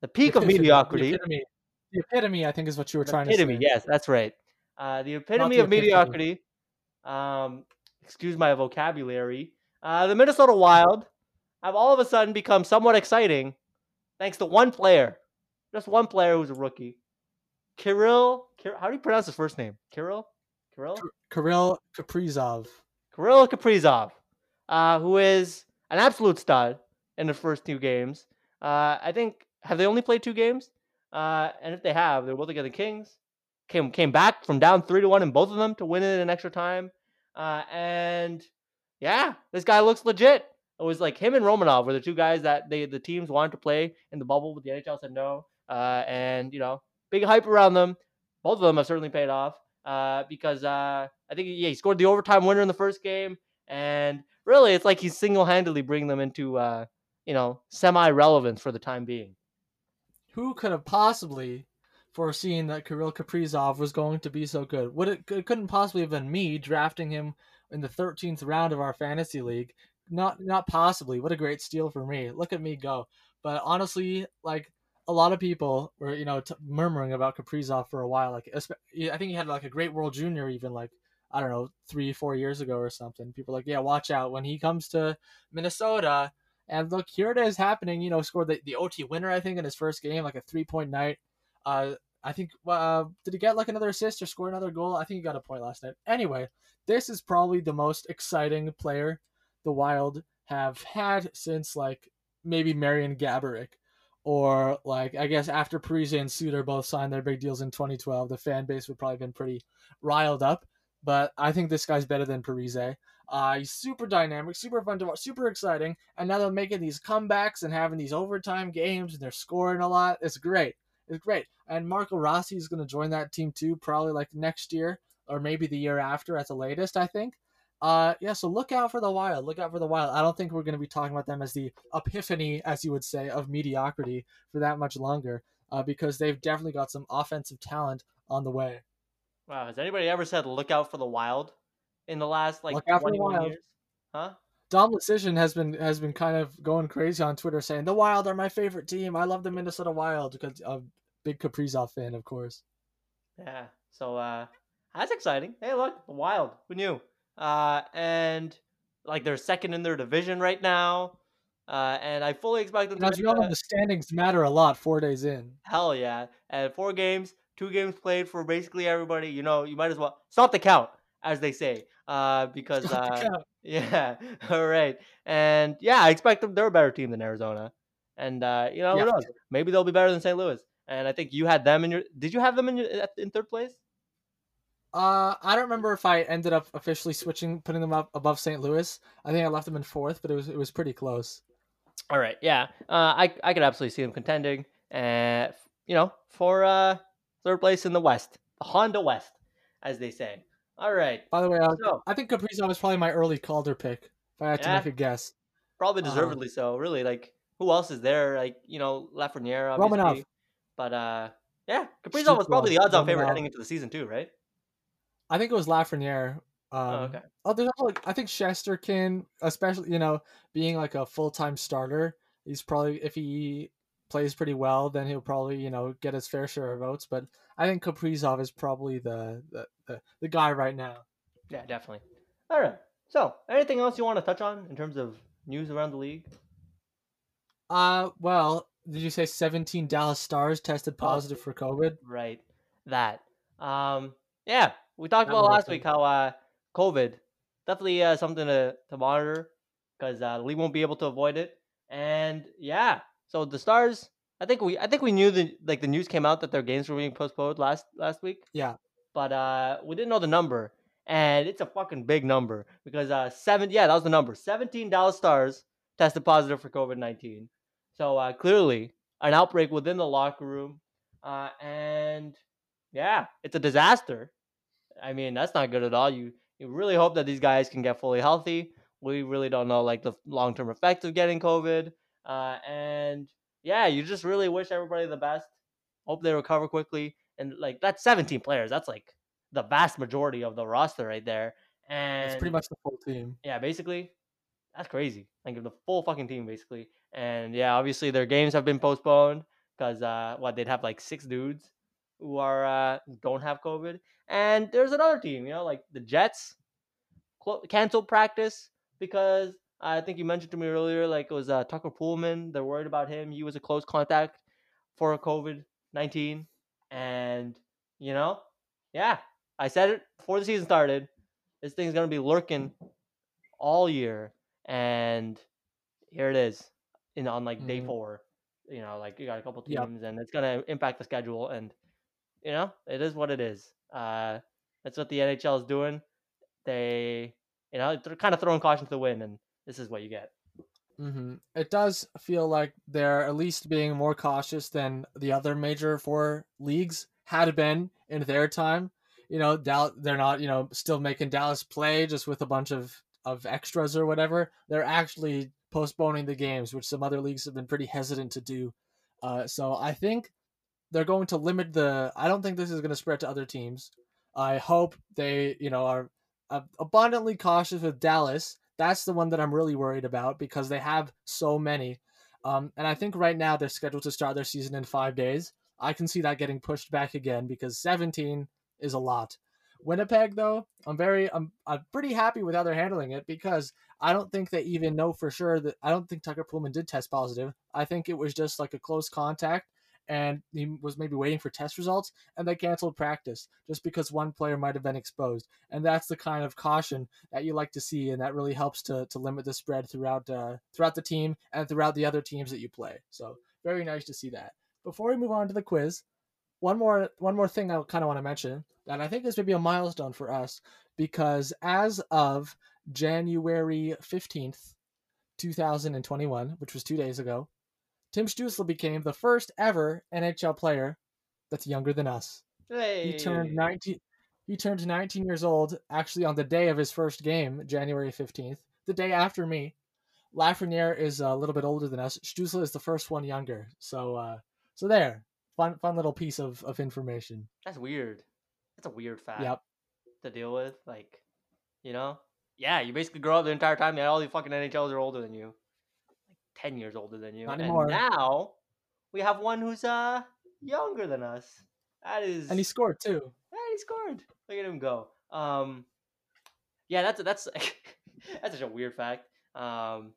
the peak of mediocrity. The epitome, the epitome, I think, is what you were The trying epitome, to say. yes, that's right. Uh, the epitome of mediocrity. Um, excuse my vocabulary. Uh, the Minnesota Wild have all of a sudden become somewhat exciting, thanks to one player, just one player who's a rookie, Kirill. Kir- how do you pronounce his first name? Kirill. Kirill. Kirill Kaprizov. Kirill Kaprizov, uh, who is an absolute stud in the first two games. Uh, I think have they only played two games? Uh, and if they have, they're both against the Kings. Came came back from down three to one in both of them to win it in an extra time. Uh, and yeah, this guy looks legit. It was like him and Romanov were the two guys that they the teams wanted to play in the bubble, but the NHL said no. Uh, and you know, big hype around them. Both of them have certainly paid off uh, because I think yeah, he scored the overtime winner in the first game, and really, it's like he's single handedly bringing them into uh, you know semi relevance for the time being. Who could have possibly foreseen that Kirill Kaprizov was going to be so good? Would it, it couldn't possibly have been me drafting him in the 13th round of our fantasy league. Not not possibly. What a great steal for me. Look at me go. But honestly, like a lot of people were, you know, t- murmuring about Kaprizov for a while. Like, I think he had like a great World Junior, even like I don't know, three, four years ago or something. People like, yeah, watch out when he comes to Minnesota. And look, here it is happening. You know, scored the, the OT winner, I think, in his first game, like a three point night. Uh, I think, uh, did he get like another assist or score another goal? I think he got a point last night. Anyway, this is probably the most exciting player the Wild have had since like maybe Marian Gaborik. Or like I guess after Parise and Suter both signed their big deals in 2012, the fan base would probably been pretty riled up. But I think this guy's better than Parise. Uh, he's super dynamic, super fun to watch, super exciting. And now they're making these comebacks and having these overtime games, and they're scoring a lot. It's great. It's great. And Marco Rossi is going to join that team too, probably like next year or maybe the year after at the latest, I think. Uh, yeah, so look out for the Wild. Look out for the Wild. I don't think we're going to be talking about them as the epiphany, as you would say, of mediocrity for that much longer, uh, because they've definitely got some offensive talent on the way. Wow, has anybody ever said "look out for the wild" in the last like Look out for the 21 Wild. years? Huh? Dom Luszczyszyn has been has been kind of going crazy on Twitter saying the Wild are my favorite team. I love the Minnesota Wild because I'm a big Kaprizov fan, of course. Yeah. So uh that's exciting. Hey, look, the Wild. Who knew? Uh, and like they're second in their division right now. Uh, and I fully expect them as all know, a- the standings matter a lot four days in. Hell yeah! And four games, two games played for basically everybody. You know, you might as well stop the count, as they say. Uh, because uh, count. <laughs> yeah, <laughs> all right, and yeah, I expect them. They're a better team than Arizona, and uh, you know, Yeah. who knows? Maybe they'll be better than St. Louis. And I think you had them in your. Did you have them in your in third place? Uh, I don't remember if I ended up officially switching, putting them up above St. Louis. I think I left them in fourth, but it was it was pretty close. All right, yeah, uh, I I could absolutely see them contending, uh, you know, for uh, third place in the West, the Honda West, as they say. All right, By the way, uh, so I think Kaprizov was probably my early Calder pick. If I had to make a guess, probably Um, deservedly so. Really, like who else is there? Like you know, Lafreniere, obviously. Romanov. but uh, yeah, Kaprizov was probably the odds-on favorite heading into the season too, right? I think it was Lafreniere. Um, oh, okay. Oh, there's also, like I think Shesterkin, especially you know, being like a full time starter, he's probably if he plays pretty well, then he'll probably you know get his fair share of votes. But I think Kaprizov is probably the the, the, the guy right now. Yeah, definitely. All right. So, anything else you want to touch on in terms of news around the league? Uh, well, did you say 17 Dallas Stars tested Oh. positive for COVID? Right. That. Um. Yeah, we talked about last week how uh COVID definitely uh, something to to monitor because uh, the league won't be able to avoid it. And yeah, so the Stars. I think we I think we knew the like the news came out that their games were being postponed last last week. Yeah. but uh, we didn't know the number, and it's a fucking big number because uh, seven. Yeah, that was the number. Seventeen Dallas Stars tested positive for COVID nineteen. So uh, clearly, an outbreak within the locker room, uh, and yeah, it's a disaster. I mean, that's not good at all. You you really hope that these guys can get fully healthy. We really don't know like the long term effects of getting COVID, uh, and yeah, you just really wish everybody the best. Hope they recover quickly. And like that's 17 players. That's like the vast majority of the roster right there. And It's pretty much the full team. yeah, basically, that's crazy. Like the full fucking team, basically. And yeah, obviously their games have been postponed because uh, what they'd have like six dudes who are uh, don't have COVID. And there's another team, you know, like the Jets clo- canceled practice because I think you mentioned to me earlier, like it was uh, Tucker Poolman. They're worried about him. He was a close contact for COVID nineteen, and you know, yeah, I said it before the season started. This thing's gonna be lurking all year, and here it is, in on like day Mhm. four. You know, like you got a couple Yep. teams, and it's gonna impact the schedule, and you know, it is what it is. Uh, that's what the NHL is doing. They, you know, they're kind of throwing caution to the wind, and this is what you get. hmm It does feel like they're at least being more cautious than the other major four leagues had been in their time. You know, Dal- they're not, you know, still making Dallas play just with a bunch of, of extras or whatever. They're actually postponing the games, which some other leagues have been pretty hesitant to do. Uh, so I think they're going to limit the. I don't think this is going to spread to other teams. I hope they, you know, are abundantly cautious with Dallas. That's the one that I'm really worried about because they have so many. Um, and I think right now they're scheduled to start their season in five days. I can see that getting pushed back again because 17 is a lot. Winnipeg, though, I'm very, I'm, I'm pretty happy with how they're handling it because I don't think they even know for sure that I don't think Tucker Poolman did test positive. I think it was just like a close contact and he was maybe waiting for test results and they canceled practice just because one player might have been exposed. And that's the kind of caution that you like to see, and that really helps to, to limit the spread throughout uh, throughout the team and throughout the other teams that you play. So very nice to see that. Before we move on to the quiz, one more one more thing I kind of want to mention that I think this may be a milestone for us because as of January fifteenth, two thousand and twenty-one, which was two days ago, Tim Stutzle became the first ever NHL player that's younger than us. Hey, He turned 19 he turned 19 years old actually on the day of his first game, January 15th, the day after me. Lafreniere is a little bit older than us. Stutzle is the first one younger. So uh so there. Fun fun little piece of, of information. That's weird. That's a weird fact Yep. to deal with. Like, you know, Yeah, you basically grow up the entire time. And all the fucking NHLs are older than you, like ten years older than you. Not and anymore. now we have one who's uh younger than us. That is, And he scored too. yeah, he scored. Look at him go. Um, yeah, that's that's <laughs> that's such a weird fact. Um,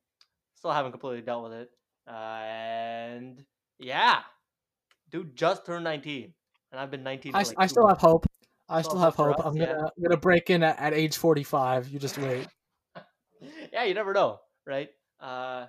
still haven't completely dealt with it. Uh, and yeah, dude just turned nineteen, and I've been nineteen. I, like I still have hope. I Still still have hope hope. us, I'm yeah. gonna I'm gonna break in at, at age 45. You just wait. <laughs> yeah, you never know, right? Uh,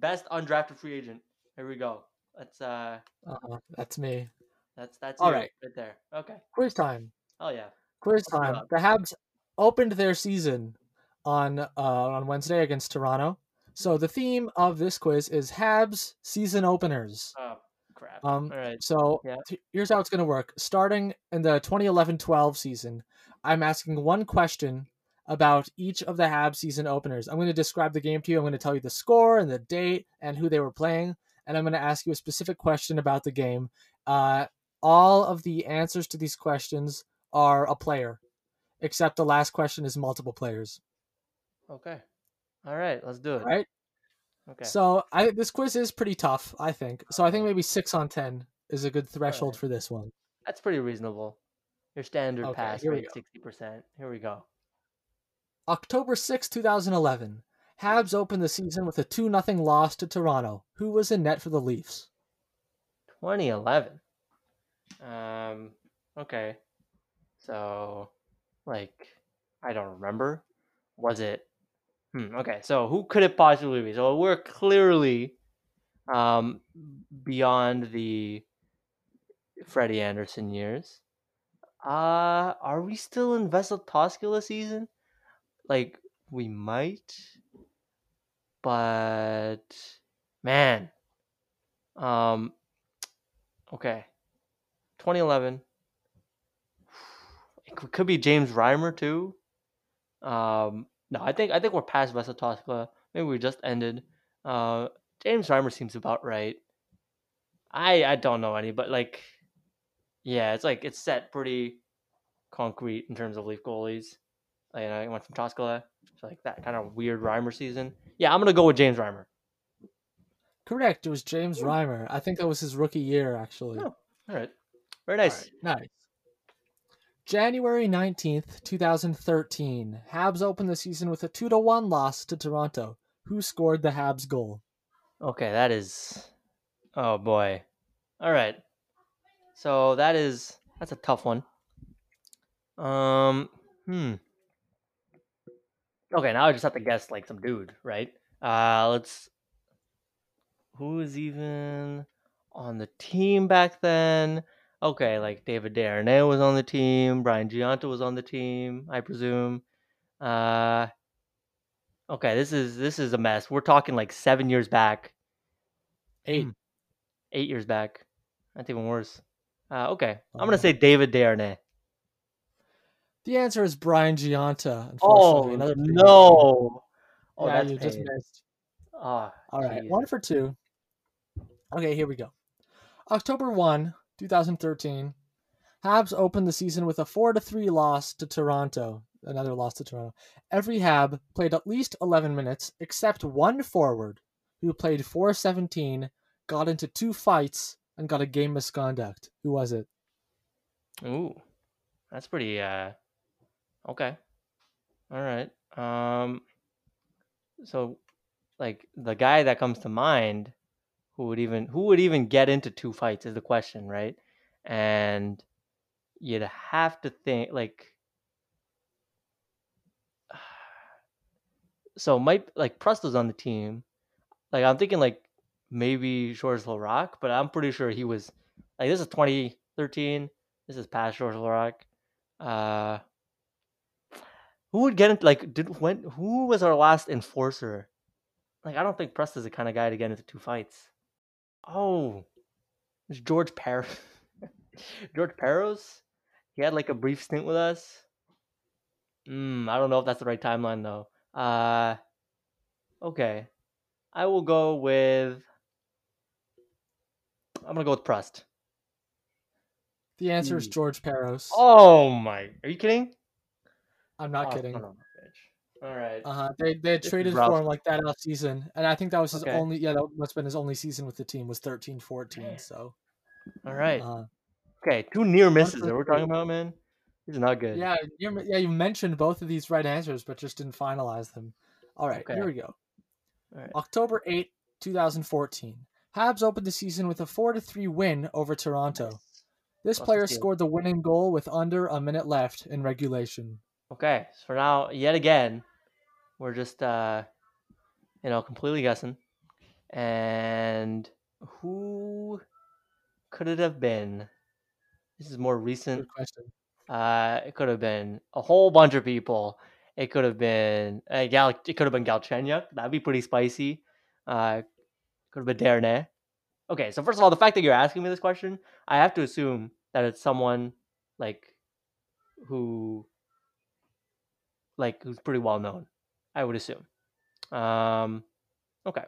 best undrafted free agent. Here we go. That's uh, uh-huh. that's me. that's that's All you right. right there. Okay. Quiz time. Oh yeah. Quiz time. The Habs opened their season on uh, on Wednesday against Toronto. So the theme of this quiz is Habs season openers. Oh crap. Um, All right. So Yeah. t- here's how it's going to work. Starting in the 2011-12 season, I'm asking one question about each of the Habs season openers. I'm going to describe the game to you. I'm going to tell you the score and the date and who they were playing, and I'm going to ask you a specific question about the game. Uh, all of the answers to these questions are a player, except the last question is multiple players. Okay. All right. Let's do it. All right. Okay. So I this quiz is pretty tough. I think. So I think maybe six on ten is a good threshold Alright. for this one. That's pretty reasonable. Your standard Okay, pass rate, sixty percent. Here we go. October 6, 2011. Habs opened the season with a 2 0 loss to Toronto. Who was in net for the Leafs? 2011. Um. Okay. So, like, I don't remember. Was it? Hmm. Okay. So, who could it possibly be? So we're clearly, um, beyond the Freddie Andersen years. Uh, are we still in Vesa Toskala season? Like, we might, but man, um, okay, 2011. <sighs> It could- be James Reimer too. Um, no, I think I think we're past Vesa Toskala. Maybe we just ended. Uh, James Reimer seems about right. I I don't know any, but like, yeah, it's like it's set pretty concrete in terms of Leaf goalies. You know, I went from Toskala, so like that kind of weird Reimer season. Yeah, I'm gonna go with James Reimer. Correct. It was James. Reimer. I think that was his rookie year, actually. Oh, All right, very nice. right, nice. January 19th, 2013. Habs opened the season with a 2 to 1 loss to Toronto. Who scored the Habs goal? Okay, that is. Oh boy. All right. So that is that's a tough one. Um. Hmm. Okay, now I just have to guess like some dude, right? Uh, let's. Who is even on the team back then? Okay, like David Desharnais was on the team. Brian Gionta was on the team, I presume. Uh. Okay, this is this is a mess. We're talking like seven years back. 8. Hmm. eight years back. That's even worse. Uh, okay, I'm gonna say David Desharnais. The answer is Brian Gionta. Oh another no! Oh, yeah, that's you just missed. Ah, All right, one for two. Okay, here we go. October 1, 2013. Habs opened the season with a 4 to 3 loss to Toronto. Another loss to Toronto. Every Hab played at least 11 minutes, except one forward who played 417, got into two fights, and got a game misconduct. Who was it? Ooh, that's pretty. Uh, okay. All right. Um. So, like the guy that comes to mind, who would even who would even get into two fights is the question, right? And you'd have to think like. <sighs> So might like Prust's on the team. Like I'm thinking like maybe Georges Laraque, but I'm pretty sure he was like this is 2013. This is past Georges Laraque. Uh, who would get into like did when who was our last enforcer? Like I don't think Prust's the kind of guy to get into two fights. Oh, it's George Par <laughs> George Parros. He had like a brief stint with us. Hmm, I don't know if that's the right timeline though. Uh, okay, I will go with. I'm gonna go with Prust. The answer is Hmm. George Parros. Oh my! Are you kidding? I'm not Oh, kidding. son of a. All right. Uh huh. They they had traded rough. for him like that off season, and I think that was his Okay. only. Yeah, that must have been his only season with the team was 13-14. So. All right. Uh, Okay. Two near misses that we're talking about, man. These are not good. yeah, you yeah you mentioned both of these right answers, but just didn't finalize them. All right, Okay. here we go. All right. October 8, 2014. Habs opened the season with a 4 to 3 win over Toronto. This Lots player scored the winning goal with under a minute left in regulation. Okay. So for now, yet again, we're just uh, you know, completely guessing. And who could it have been? This is more recent. Good question. Uh, it could have been a whole bunch of people. It could have been uh, Gal. It could have been Galchenyuk. That'd be pretty spicy. Uh, could have been Darnay. Okay, so first of all, the fact that you're asking me this question, I have to assume that it's someone like who, like who's pretty well known. I would assume. Um, okay.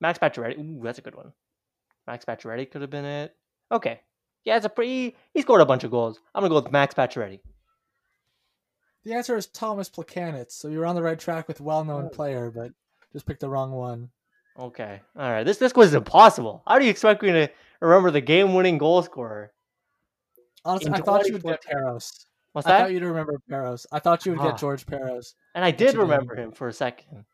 Max Pacioretty. Ooh, that's a good one. Max Pacioretty could have been it. Okay. Yeah, it's a pretty. He scored a bunch of goals. I'm gonna go with Max Pacioretty. The answer is Tomas Plekanec, so you're on the right track with well-known Oh. player, but just picked the wrong one. Okay. All right. This this quiz is impossible. How do you expect me to remember the game-winning goal scorer? Honestly, In I thought you would 2014. get Parros. What's I that? thought you'd remember Parros. I thought you would Ah. get George Parros. and I did didn't. remember him for a second.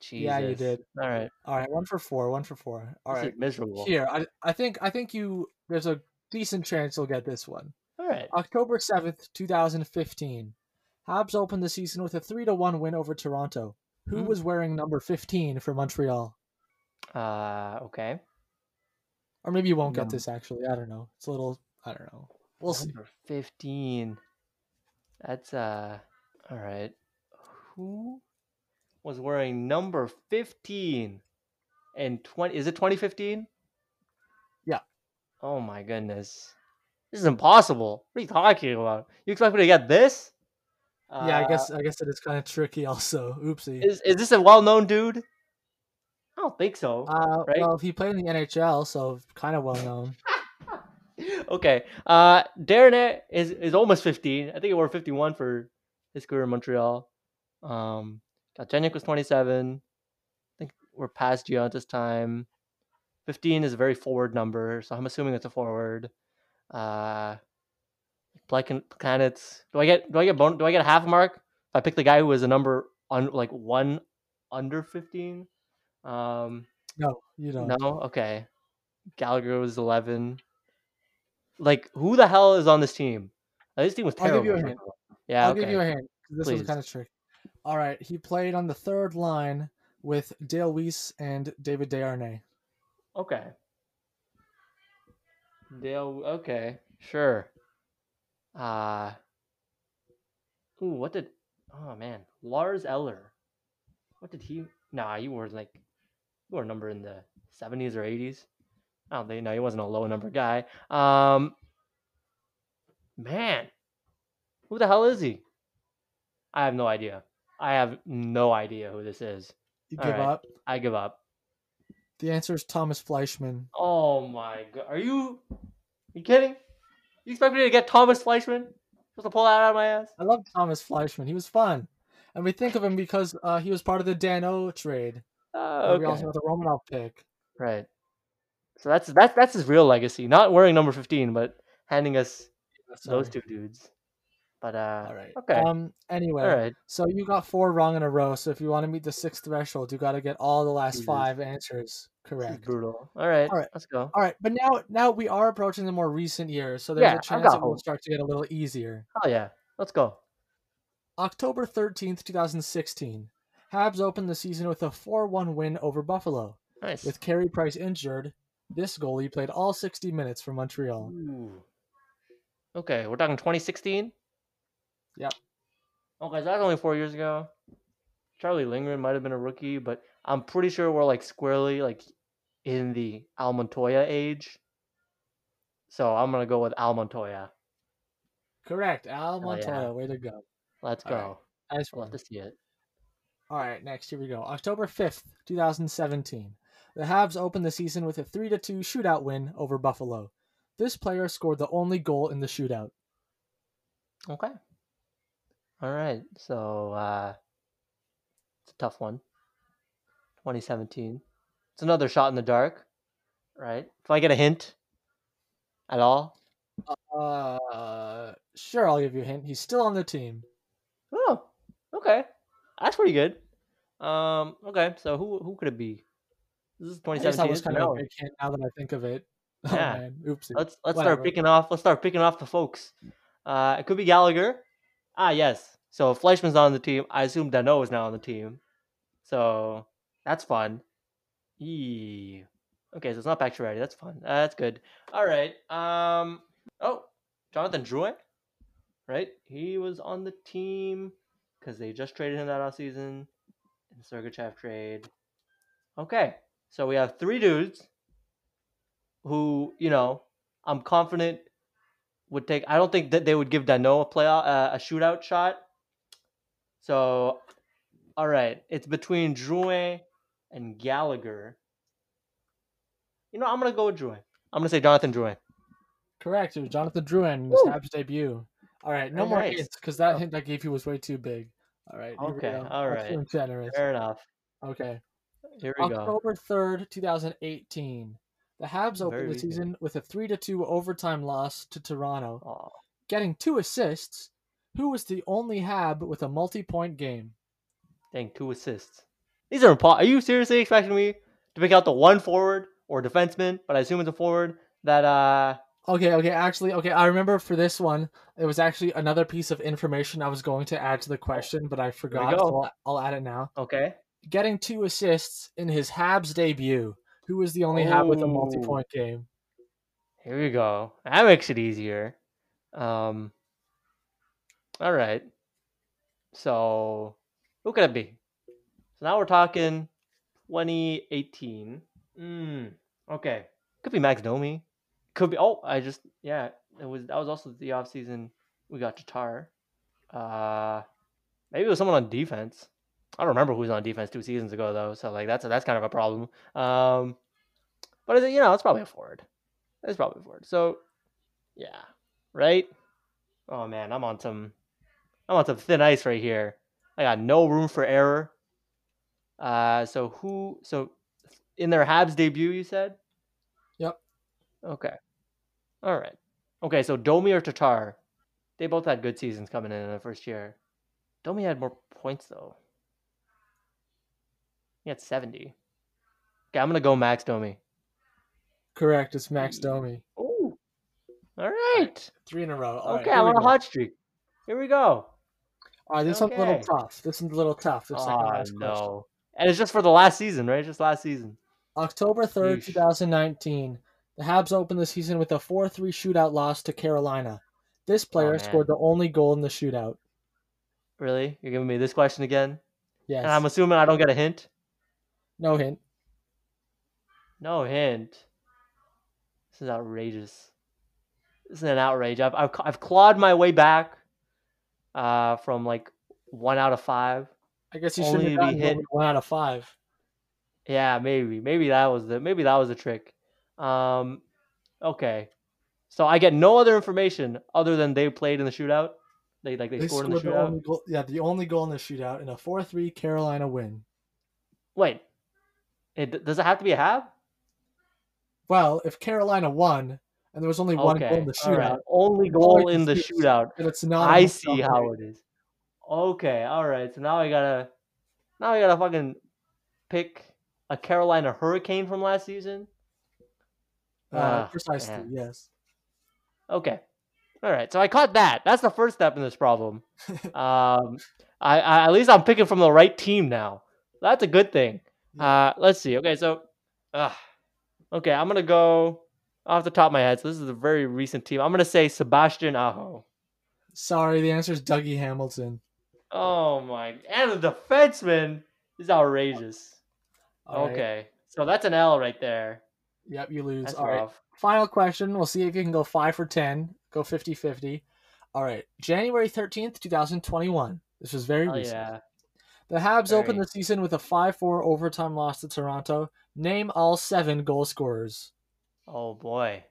Jesus. Yeah, you did. All right. All right, one for four. One for four. All this right, is miserable. here. I I think I think you. There's a decent chance you'll get this one. All right. October seventh, two thousand fifteen. Habs opened the season with a three to one win over Toronto. Who Hmm. was wearing number fifteen for Montreal? Uh. Okay. Or maybe you won't get this. Actually, I don't know. It's a little. I don't know. We'll see. Number fifteen. That's uh. All right. Who was wearing number fifteen and twenty? Is it twenty fifteen? Yeah. Oh my goodness. This is impossible. What are you talking about? You expect me to get this? yeah, I Uh, guess I guess it is kind of tricky. Also, oopsie. Is is this a well known dude? I don't think so. Uh, right? well, he played in the NHL, so kind of well known. Okay. Uh Darren is is almost 15. I think he wore 51 for his career in Montreal. Um Galchenyuk was 27. I think we're past Gionta's time. 15 is a very forward number, so I'm assuming it's a forward. Uh Plekan Planets. Do I get do I get bon- do I get a half mark if I pick the guy who was a number on like one under 15? Um No, you don't. no, okay. Gallagher was eleven. Like, who the hell is on this team? Uh, this team was I'll terrible. give you a. Yeah, I'll okay. give you a hint. 'cause This was kind of tricky. All right, he played on the third line with Dale Weise and David Desharnais. Okay. Dale. Okay, sure. Uh. Ooh, what did? Oh man, Lars Eller. What did he? Nah, you were like, you were a number in the seventies or eighties. I don't think. No, he wasn't a low number guy. Um. Man, who the hell is he? I have no idea. I have no idea who this is. You All give right. up. I give up. The answer is Tomas Fleischmann. Oh my god. Are you you kidding? You expect me to get Tomas Fleischmann? Supposed to pull that out of my ass? I love Tomas Fleischmann. He was fun, and we think of him because uh, he was part of the Danault trade. Oh, where We also have the Romanov pick. Right. So that's that's that's his real legacy. Not wearing number fifteen, but handing us those two dudes. But uh All right. okay. Um. Anyway, All right. so you got four wrong in a row. So if you want to meet the sixth threshold, you got to get all the last Jesus. five answers This is correct. brutal. All right. All right. Let's go. All right, but now now we are approaching the more recent years, so there's Yeah, a I've chance got it will start to get a little easier. Oh yeah. Let's go. October 13th, 2016. Habs opened the season with a 4-1 win over Buffalo. Nice. With Carey Price injured, this goalie played all 60 minutes for Montreal. Ooh. Okay, we're talking 2016. Yep. Okay, so that's only four years ago. Charlie Lindgren might have been a rookie, but I'm pretty sure we're like squarely like in the Al Montoya age. So I'm gonna go with Al Montoya. Correct, Al Hell yeah. Way to go. Let's All go. right. I just one. to see it. All right, next here we go. October 5th, 2017. The Habs opened the season with a 3 2 shootout win over Buffalo. This player scored the only goal in the shootout. Okay. All right. So uh it's a tough one. 2017. It's another shot in the dark, right? If I get a hint at all. Uh, sure, I'll give you a hint. He's still on the team. Oh, okay. That's pretty good. Um, okay, so who who could it be? This is I guess that 2017. was kind of a big hint now that I think of it. <laughs> Oh, Yeah. man. Oopsie. Let's let's Whatever. start picking off. Let's start picking off the folks. Uh, it could be Gallagher. Ah, yes. So if Fleischman's not on the team, I assume Danault is now on the team. So that's fun. Eee. Okay, so it's not Pacioretty. That's fun. Uh, that's good. All right. Um. Oh, Jonathan Drouin. Right, he was on the team because they just traded him that off season in the Sergachev trade. Okay, so we have three dudes who you know I'm confident would take. I don't think that they would give Danault a play uh, a shootout shot. So, all right, it's between Drouin and Gallagher. You know, I'm gonna go with Drouin. I'm gonna say Jonathan Drouin. Correct. It was Jonathan Drouin in his. Habs debut. All right, no Oh, more nice. hints because that Oh. hint I gave you was way too big. All right. Okay, all right. generous. Fair enough. Okay. Here we go. October 3rd, 2018. The Habs Very opened the season with a 3 to 2 overtime loss to Toronto, Oh, getting two assists. Who was the only Hab with a multi point game? dang, two assists. These are impo- Are you seriously expecting me to pick out the one forward or defenseman? But I assume it's a forward that uh Okay, okay, actually, okay, I remember for this one, it was actually another piece of information I was going to add to the question, but I forgot, so I'll, I'll add it now. okay. Getting two assists in his Habs debut. Who was the only Hab with a Oh. multi point game? Here we go. That makes it easier. Um. All right. So, who could it be? So now we're talking 2018. Hmm. Okay. Could be Max Domi. Could be. Oh, I just yeah. It was that was also the off season. We got Tatar. Uh, maybe it was someone on defense. I don't remember who was on defense two seasons ago though. So like that's that's kind of a problem. Um, but is it, you know it's probably a forward. It's probably a forward. So yeah, right. Oh man, I'm on some. I'm on some thin ice right here. I got no room for error. Uh, so who? So in their Habs debut, you said. Yep. Okay. All right. Okay, so Domi or Tatar, they both had good seasons coming in in the first year. Domi had more points though. He had seventy. Okay, I'm gonna go Max Domi. Correct, it's Max Domi. Ooh. All right. Three in a row. All right, okay, here I'm on a hot streak. Here we go. All right, this one's a little tough. This one's a little tough. Second Oh question. no. And it's just for the last season, right? Just last season. October 3rd, Yeesh. 2019. The Habs opened the season with a 4 3 shootout loss to Carolina. This player Oh, scored the only goal in the shootout. Really? You're giving me this question again? Yes. And I'm assuming I don't get a hint? No hint. No hint. This is outrageous. This is an outrage. I've I've, I've clawed my way back uh, from like one out of five. I guess you shouldn't be gotten hit. one out of five. Yeah, maybe. Maybe that was the maybe that was the trick. Um, okay. So I get no other information other than they played in the shootout. They like they, They scored, scored in the the shootout. only goal. Yeah, the only goal in the shootout in a 4 3 Carolina win. Wait, it does it have to be a half? Well, if Carolina won and there was only one goal in the all right. shootout, Only That's all I goal in the shootout. then it's not. I see how it is. Okay, all right. So now I gotta, now I gotta fucking pick a Carolina Hurricane from last season. Uh, Ah, precisely, man. yes. Okay, all right. So I caught that. That's the first step in this problem. <laughs> um, I, I at least I'm picking from the right team now. That's a good thing. Uh, let's see. Okay, so, uh, okay, I'm gonna go off the top of my head. So this is a very recent team. I'm gonna say Sebastian Aho. Sorry, the answer is Dougie Hamilton. Oh my! And the defenseman is outrageous. All right. Okay, so that's an L right there. Yep, you lose. That's All right. rough. Final question. We'll see if you can go 5 for 10. Go 50 50. All right. January 13th, 2021. This was very Hell recent. yeah! The Habs Very. opened the season with a 5 4 overtime loss to Toronto. Name all seven goal scorers. Oh boy,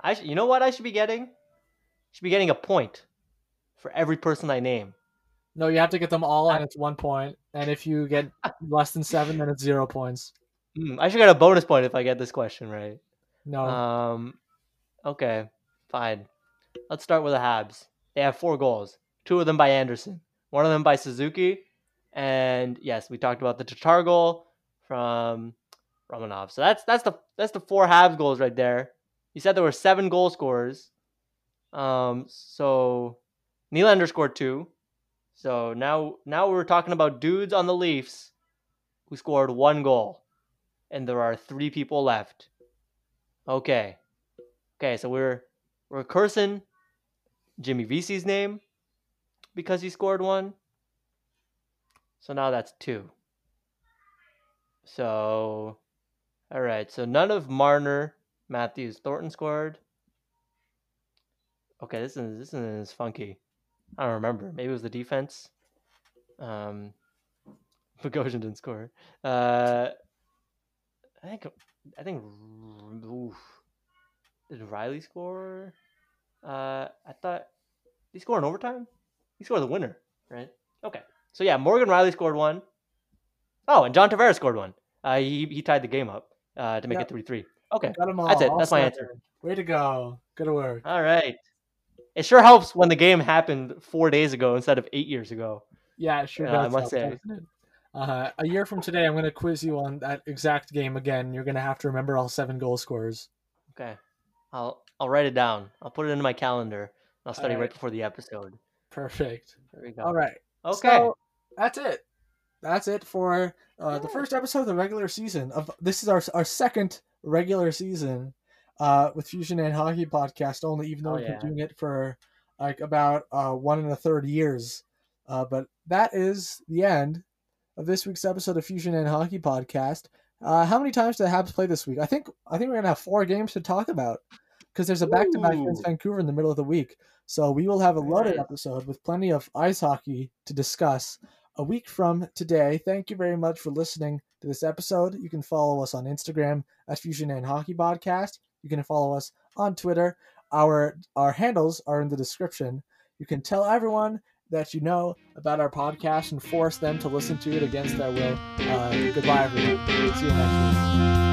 I sh- you know what I should be getting? I Should be getting a point for every person I name. No, you have to get them all, and it's one point. And if you get <laughs> less than seven, then it's zero points. Hmm, I should get a bonus point if I get this question right. No, Um, okay, fine. Let's start with the Habs. They have four goals. Two of them by Anderson. One of them by Suzuki. And yes, we talked about the Tatar goal from Romanov. So that's that's the that's the four Habs goals right there. You said there were seven goal scorers. Um, so Nylander scored two. So now now we're talking about dudes on the Leafs who scored one goal, and there are three people left. Okay, okay, so we're we're cursing Jimmy Vesey's name because he scored one. So now that's two. So, all right. So none of Marner, Matthews, Thornton scored. Okay, this is this is funky. I don't remember. Maybe it was the defense. Um, <laughs> Bogosian didn't score. Uh, I think I think oof. did Rielly score? Uh, I thought he scored in overtime. He scored the winner, right? Okay. So yeah, Morgan Rielly scored one. Oh, and John Tavares scored one. Uh, he he tied the game up uh, to make Yep. it three three. Okay, got them all. that's it. all That's my answer. Way to go. Good work. All right. It sure helps when the game happened four days ago instead of eight years ago. Yeah, it sure Yeah, I must help, say. Uh, a year from today, I'm going to quiz you on that exact game again. You're going to have to remember all seven goal scorers. Okay, I'll I'll write it down. I'll put it into my calendar. I'll study right Alright. before the episode. Perfect. There we go. All right. Okay. So that's it. That's it for uh, the first episode of the regular season. Of this is our our second regular season uh, with Fusion and Hockey podcast. Only, even though Oh, we've yeah. been doing it for like about uh, one and a third years. Uh, but that is the end of this week's episode of Fusion and Hockey podcast. Uh, how many times did the Habs play this week? I think I think we're gonna have four games to talk about because there's a back to back against Vancouver in the middle of the week. So we will have a loaded episode with plenty of ice hockey to discuss a week from today. Thank you very much for listening to this episode. You can follow us on Instagram at Fusion and Hockey Podcast. You can follow us on Twitter. Our our handles are in the description. You can tell everyone that you know about our podcast and force them to listen to it against their will. Uh, goodbye, everyone. See you next week.